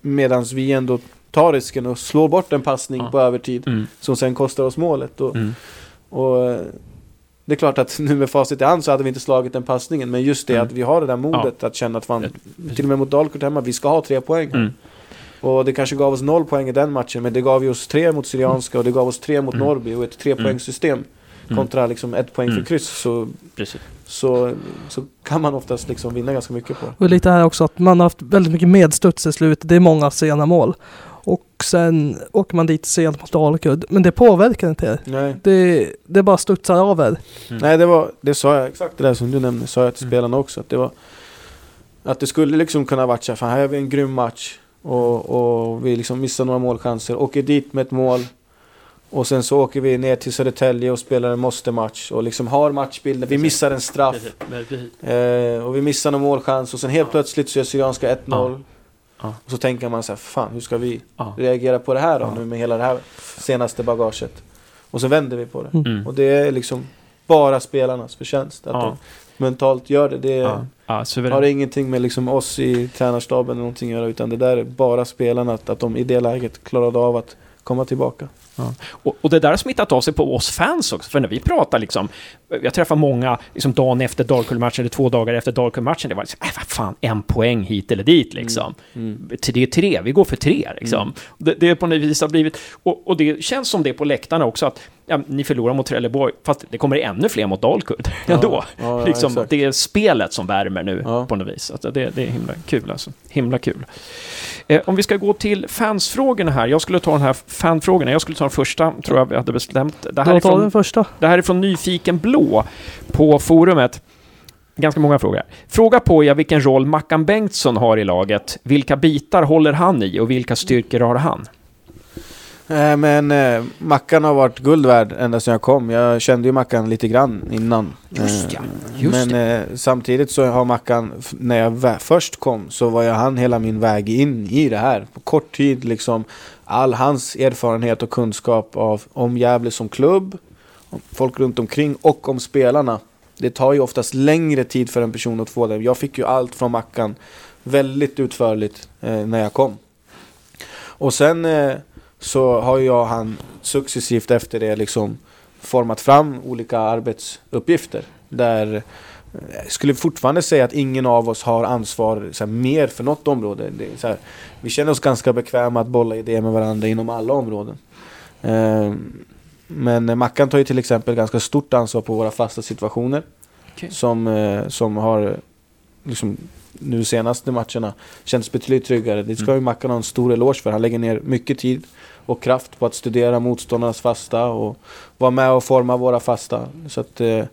Medan vi ändå tar risken och slår bort en passning Ja. på övertid. Mm. Som sen kostar oss målet. Och, Mm. och eh, det är klart att nu med facit i hand så hade vi inte slagit den passningen. Men just det Mm. att vi har det där modet att känna att fan, till och med mot Dalkurd hemma, vi ska ha tre poäng. Mm. Och det kanske gav oss noll poäng i den matchen, men det gav ju oss tre mot Syrianska och det gav oss tre mot Mm. Norrby och ett trepoängssystem. Mm. Kontra liksom ett poäng Mm. för kryss så, Precis. så, så kan man oftast liksom vinna ganska mycket på det. Och lite här också att man har haft väldigt mycket medstuds i slutet. Det är många sena mål. Och sen åker man dit sent mot Dalkurd. Men det påverkar inte er. Nej. Det, det bara studsar av er. Mm. Nej, det var, det sa jag, exakt det där som du nämnde, sa jag till Mm. spelarna också. Att det var, att det skulle liksom kunna varit så här, fan här har vi en grym match. Och, och vi liksom missar några målchanser, åker dit med ett mål. Och sen så åker vi ner till Södertälje och spelar en måste-match. Och liksom har matchbilden, vi missar en straff. Eh, och vi missar en målchans och sen helt plötsligt så gör Syrianska 1-0. Ja. Och så tänker man så här, fan hur ska vi Ja. reagera på det här då Ja. nu med hela det här senaste bagaget. Och så vänder vi på det. Mm. Och det är liksom bara spelarnas förtjänst. Att de mentalt gör det. Det Ja. Ja, har suveränt. ingenting med liksom oss i tränarstaben eller någonting att göra. Utan det där är bara spelarna. Att, att de i det läget klarade av att komma tillbaka. Och, och det där har smittat av sig på oss fans också, för när vi pratar liksom, jag träffar många liksom dagen efter Dalkull-matchen eller två dagar efter Dalkull-matchen, det var liksom, äh, vad fan, en poäng hit eller dit liksom. Mm. Det är tre, vi går för tre liksom. Det, det är på något vis har blivit, och, och det känns som det på läktarna också att ja, ni förlorar mot Trelleborg, fast det kommer ännu fler mot Dalkurd Ja, ändå. ja, ja, liksom, exakt. det är spelet som värmer nu Ja. på något vis. Att det, det är himla kul alltså. Himla kul. Eh, om vi ska gå till fansfrågorna här. Jag skulle ta den här fanfrågorna. Jag skulle ta den första, tror jag vi hade bestämt. Det här, är tar den från, första. det här är från Nyfiken Blå på forumet. Ganska många frågor. Fråga Poja vilken roll Mackan Bengtsson har i laget. Vilka bitar håller han i och vilka styrkor har han? Eh, Men eh, Mackan har varit guld värd ända sedan jag kom. Jag kände ju Mackan lite grann innan. Just ja, Eh, just men eh, samtidigt så har Mackan, när jag först kom så var jag han hela min väg in i det här. På kort tid liksom. All hans erfarenhet och kunskap av, om Gävle som klubb, folk runt omkring och om spelarna. Det tar ju oftast längre tid för en person att få det. Jag fick ju allt från Mackan väldigt utförligt eh, när jag kom. Och sen eh, så har jag och han successivt efter det liksom format fram olika arbetsuppgifter. Där eh, jag skulle fortfarande säga att ingen av oss har ansvar så här, mer för något område. Det här, vi känner oss ganska bekväma att bolla idéer med varandra inom alla områden. Eh, men Mackan tar ju till exempel ganska stort ansvar på våra fasta situationer. Okej. Som, eh, som har liksom, nu senaste matcherna känts betydligt tryggare. Det ska ju Mackan ha en stor eloge för. Han lägger ner mycket tid och kraft på att studera motståndarnas fasta och vara med och forma våra fasta. Så att, eh,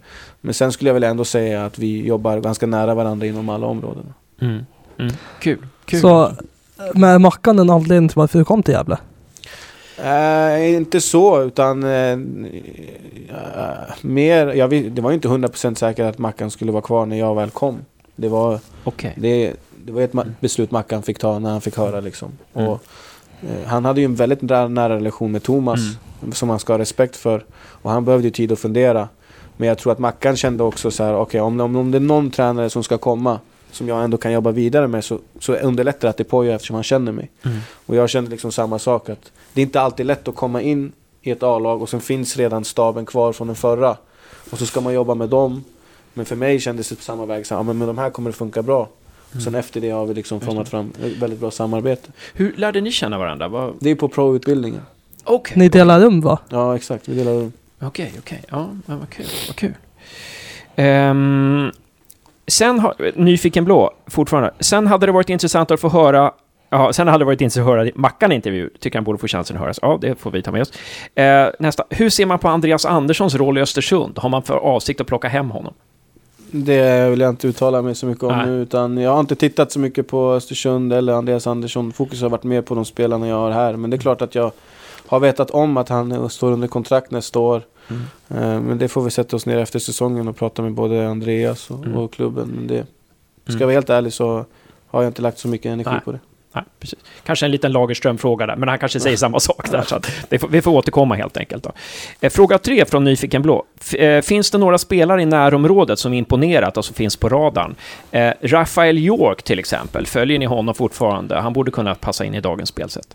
men sen skulle jag väl ändå säga att vi jobbar ganska nära varandra inom alla områden. Mm. Mm. Kul. Kul. Så med Mackan en anledning till varför du kom till Gävle? Eh, inte så, utan eh, eh, mer, jag, det var ju inte 100% säkert att Mackan skulle vara kvar när jag väl kom. Det var, Okej. det, det var ett ma- beslut Mackan fick ta när han fick höra liksom. Mm. Och, eh, han hade ju en väldigt nära, nära relation med Thomas Mm. som han ska ha respekt för. Och han behövde ju tid att fundera. Men jag tror att Mackan kände också så här, okej om, om, om det är någon tränare som ska komma som jag ändå kan jobba vidare med så, så underlättar det att det Poya eftersom han känner mig. Mm. Och jag kände liksom samma sak att det är inte alltid lätt att komma in i ett A-lag och sen finns redan staben kvar från den förra. Och så ska man jobba med dem. Men för mig kändes det på samma väg, så, ja, men med de här kommer det funka bra. Och sen efter det har vi liksom Mm. Format fram ett väldigt bra samarbete. Hur lärde ni känna varandra? Vad- Det är på pro-utbildningen. Okej. Ni delar rum va? Ja exakt, vi delar rum. Okej, okej. Ja, men vad kul. Vad kul. Ehm, sen har, Nyfiken Blå, fortfarande. Sen hade det varit intressant att få höra Ja, sen hade det varit intressant att höra Mackan intervju. Tycker han borde få chansen att höras. Ja, det får vi ta med oss. Eh, nästa. Hur ser man på Andreas Anderssons roll i Östersund? Har man för avsikt att plocka hem honom? Det vill jag inte uttala mig så mycket om Nej. nu. Utan jag har inte tittat så mycket på Östersund eller Andreas Andersson. Fokus har varit mer på de spelarna jag har här. Men det är klart att jag har vetat om att han står under kontrakt nästa år. Mm. Eh, Men det får vi sätta oss ner efter säsongen och prata med både Andreas och, Mm. och klubben. Men det, ska Mm. jag vara helt ärlig så har jag inte lagt så mycket energi Nej. på det. Nej, precis. Kanske en liten Lagerström-fråga där, men han kanske säger samma sak där. Så får, vi får återkomma helt enkelt. Då. Eh, fråga tre från Nyfiken Blå. Eh, finns det några spelare i närområdet som imponerat och som finns på radarn? Eh, Rafael York till exempel, följer ni honom fortfarande? Han borde kunna passa in i dagens spelsätt.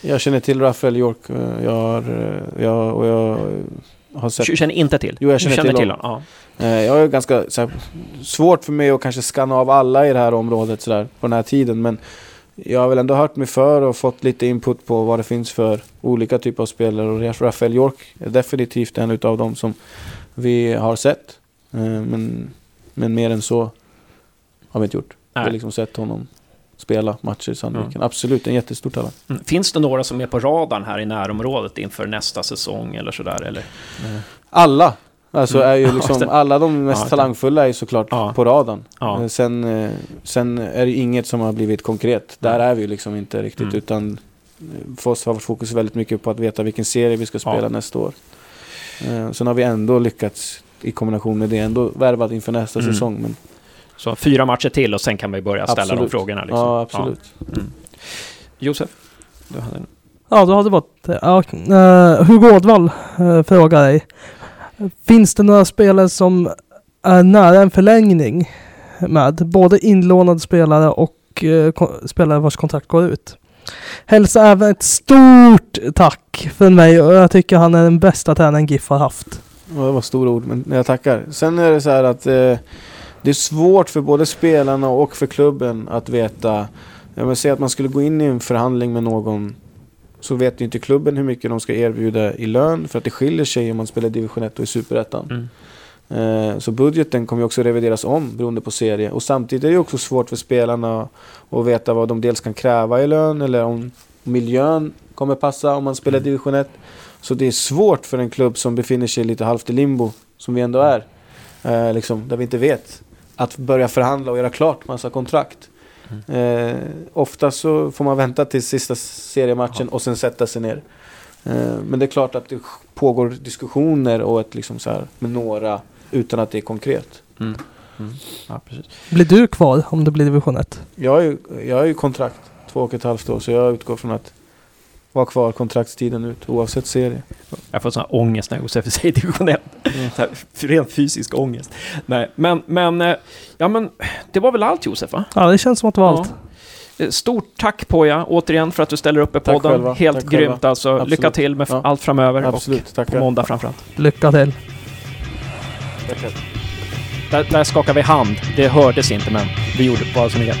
Jag känner till Rafael York. Jag har, jag, och jag har sett... Du känner inte till? Jo, jag känner känner till honom. Eh, Jag är ganska här, svårt för mig att kanske skanna av alla i det här området så där, på den här tiden. Men jag har väl ändå hört mig för och fått lite input på vad det finns för olika typer av spelare. Och Rafael York är definitivt en utav dem som vi har sett. Eh, Men, men mer än så har vi inte gjort. Vi har Nej. liksom sett honom spela matcher i Sandviken. Absolut, en jättestor talang. Mm. Finns det några som är på radarn här i närområdet inför nästa säsong eller sådär? Eller? Alla! Alltså Mm. är ju Ja, liksom, alla de mest Ja, talangfulla är såklart Ja. på radarn. Ja. Eh, Sen, eh, sen är det inget som har blivit konkret. Där är vi ju liksom inte riktigt. Mm. Utan eh, för oss har vårt fokus väldigt mycket på att veta vilken serie vi ska spela Ja. nästa år. Sen har vi ändå lyckats i kombination med det ändå värvat inför nästa Mm. säsong. Men, Så fyra matcher till och sen kan vi börja ställa de Absolut. frågorna. Liksom. Ja, absolut. Mm. Josef? Du hade. Ja, då hade det varit. Ja, uh, Hugo Ådvall uh, frågar dig. Finns det några spelare som är nära en förlängning med både inlånade spelare och eh, spelare vars kontrakt går ut? Hälsa även ett stort tack från mig och jag tycker han är den bästa tränaren GIF har haft. Ja, det var stora ord, men jag tackar. Sen är det så här att eh, det är svårt för både spelarna och för klubben att veta. Jag vill säga att man skulle gå in i en förhandling med någon så vet ju inte klubben hur mycket de ska erbjuda i lön för att det skiljer sig om man spelar division 1 och i superettan. Mm. Eh, Så budgeten kommer ju också revideras om beroende på serie. Och samtidigt är det ju också svårt för spelarna att veta vad de dels kan kräva i lön eller om miljön kommer passa om man spelar division 1. Så det är svårt för en klubb som befinner sig lite halvt i limbo, som vi ändå är, eh, liksom, där vi inte vet, att börja förhandla och göra klart massa kontrakt. Eh, ofta så får man vänta till sista seriematchen och sen sätta sig ner. Eh, men det är klart att det pågår diskussioner och ett liksom så här med några utan att det är konkret. Mm. Mm. Ja. Blir du kvar om det blir division 1? Jag har ju, jag har ju kontrakt två och ett halvt år så jag utgår från att vara kvar kontraktstiden ut oavsett serie. Jag får sån här ångest när Josef säger division 1. Mm. Rent fysisk ångest. Nej, men, men, eh, ja men det var väl allt Josef va? Ja, det känns som att det var Ja. allt. Eh, Stort tack Poja återigen för att du ställer upp i podden. själva. Helt Tack grymt själva. alltså. Absolut. Lycka till med Ja. allt framöver Absolut, och på tackar. måndag framförallt. Lycka till. tackar. Där, där skakar vi hand. Det hördes inte men vi gjorde bara som kan.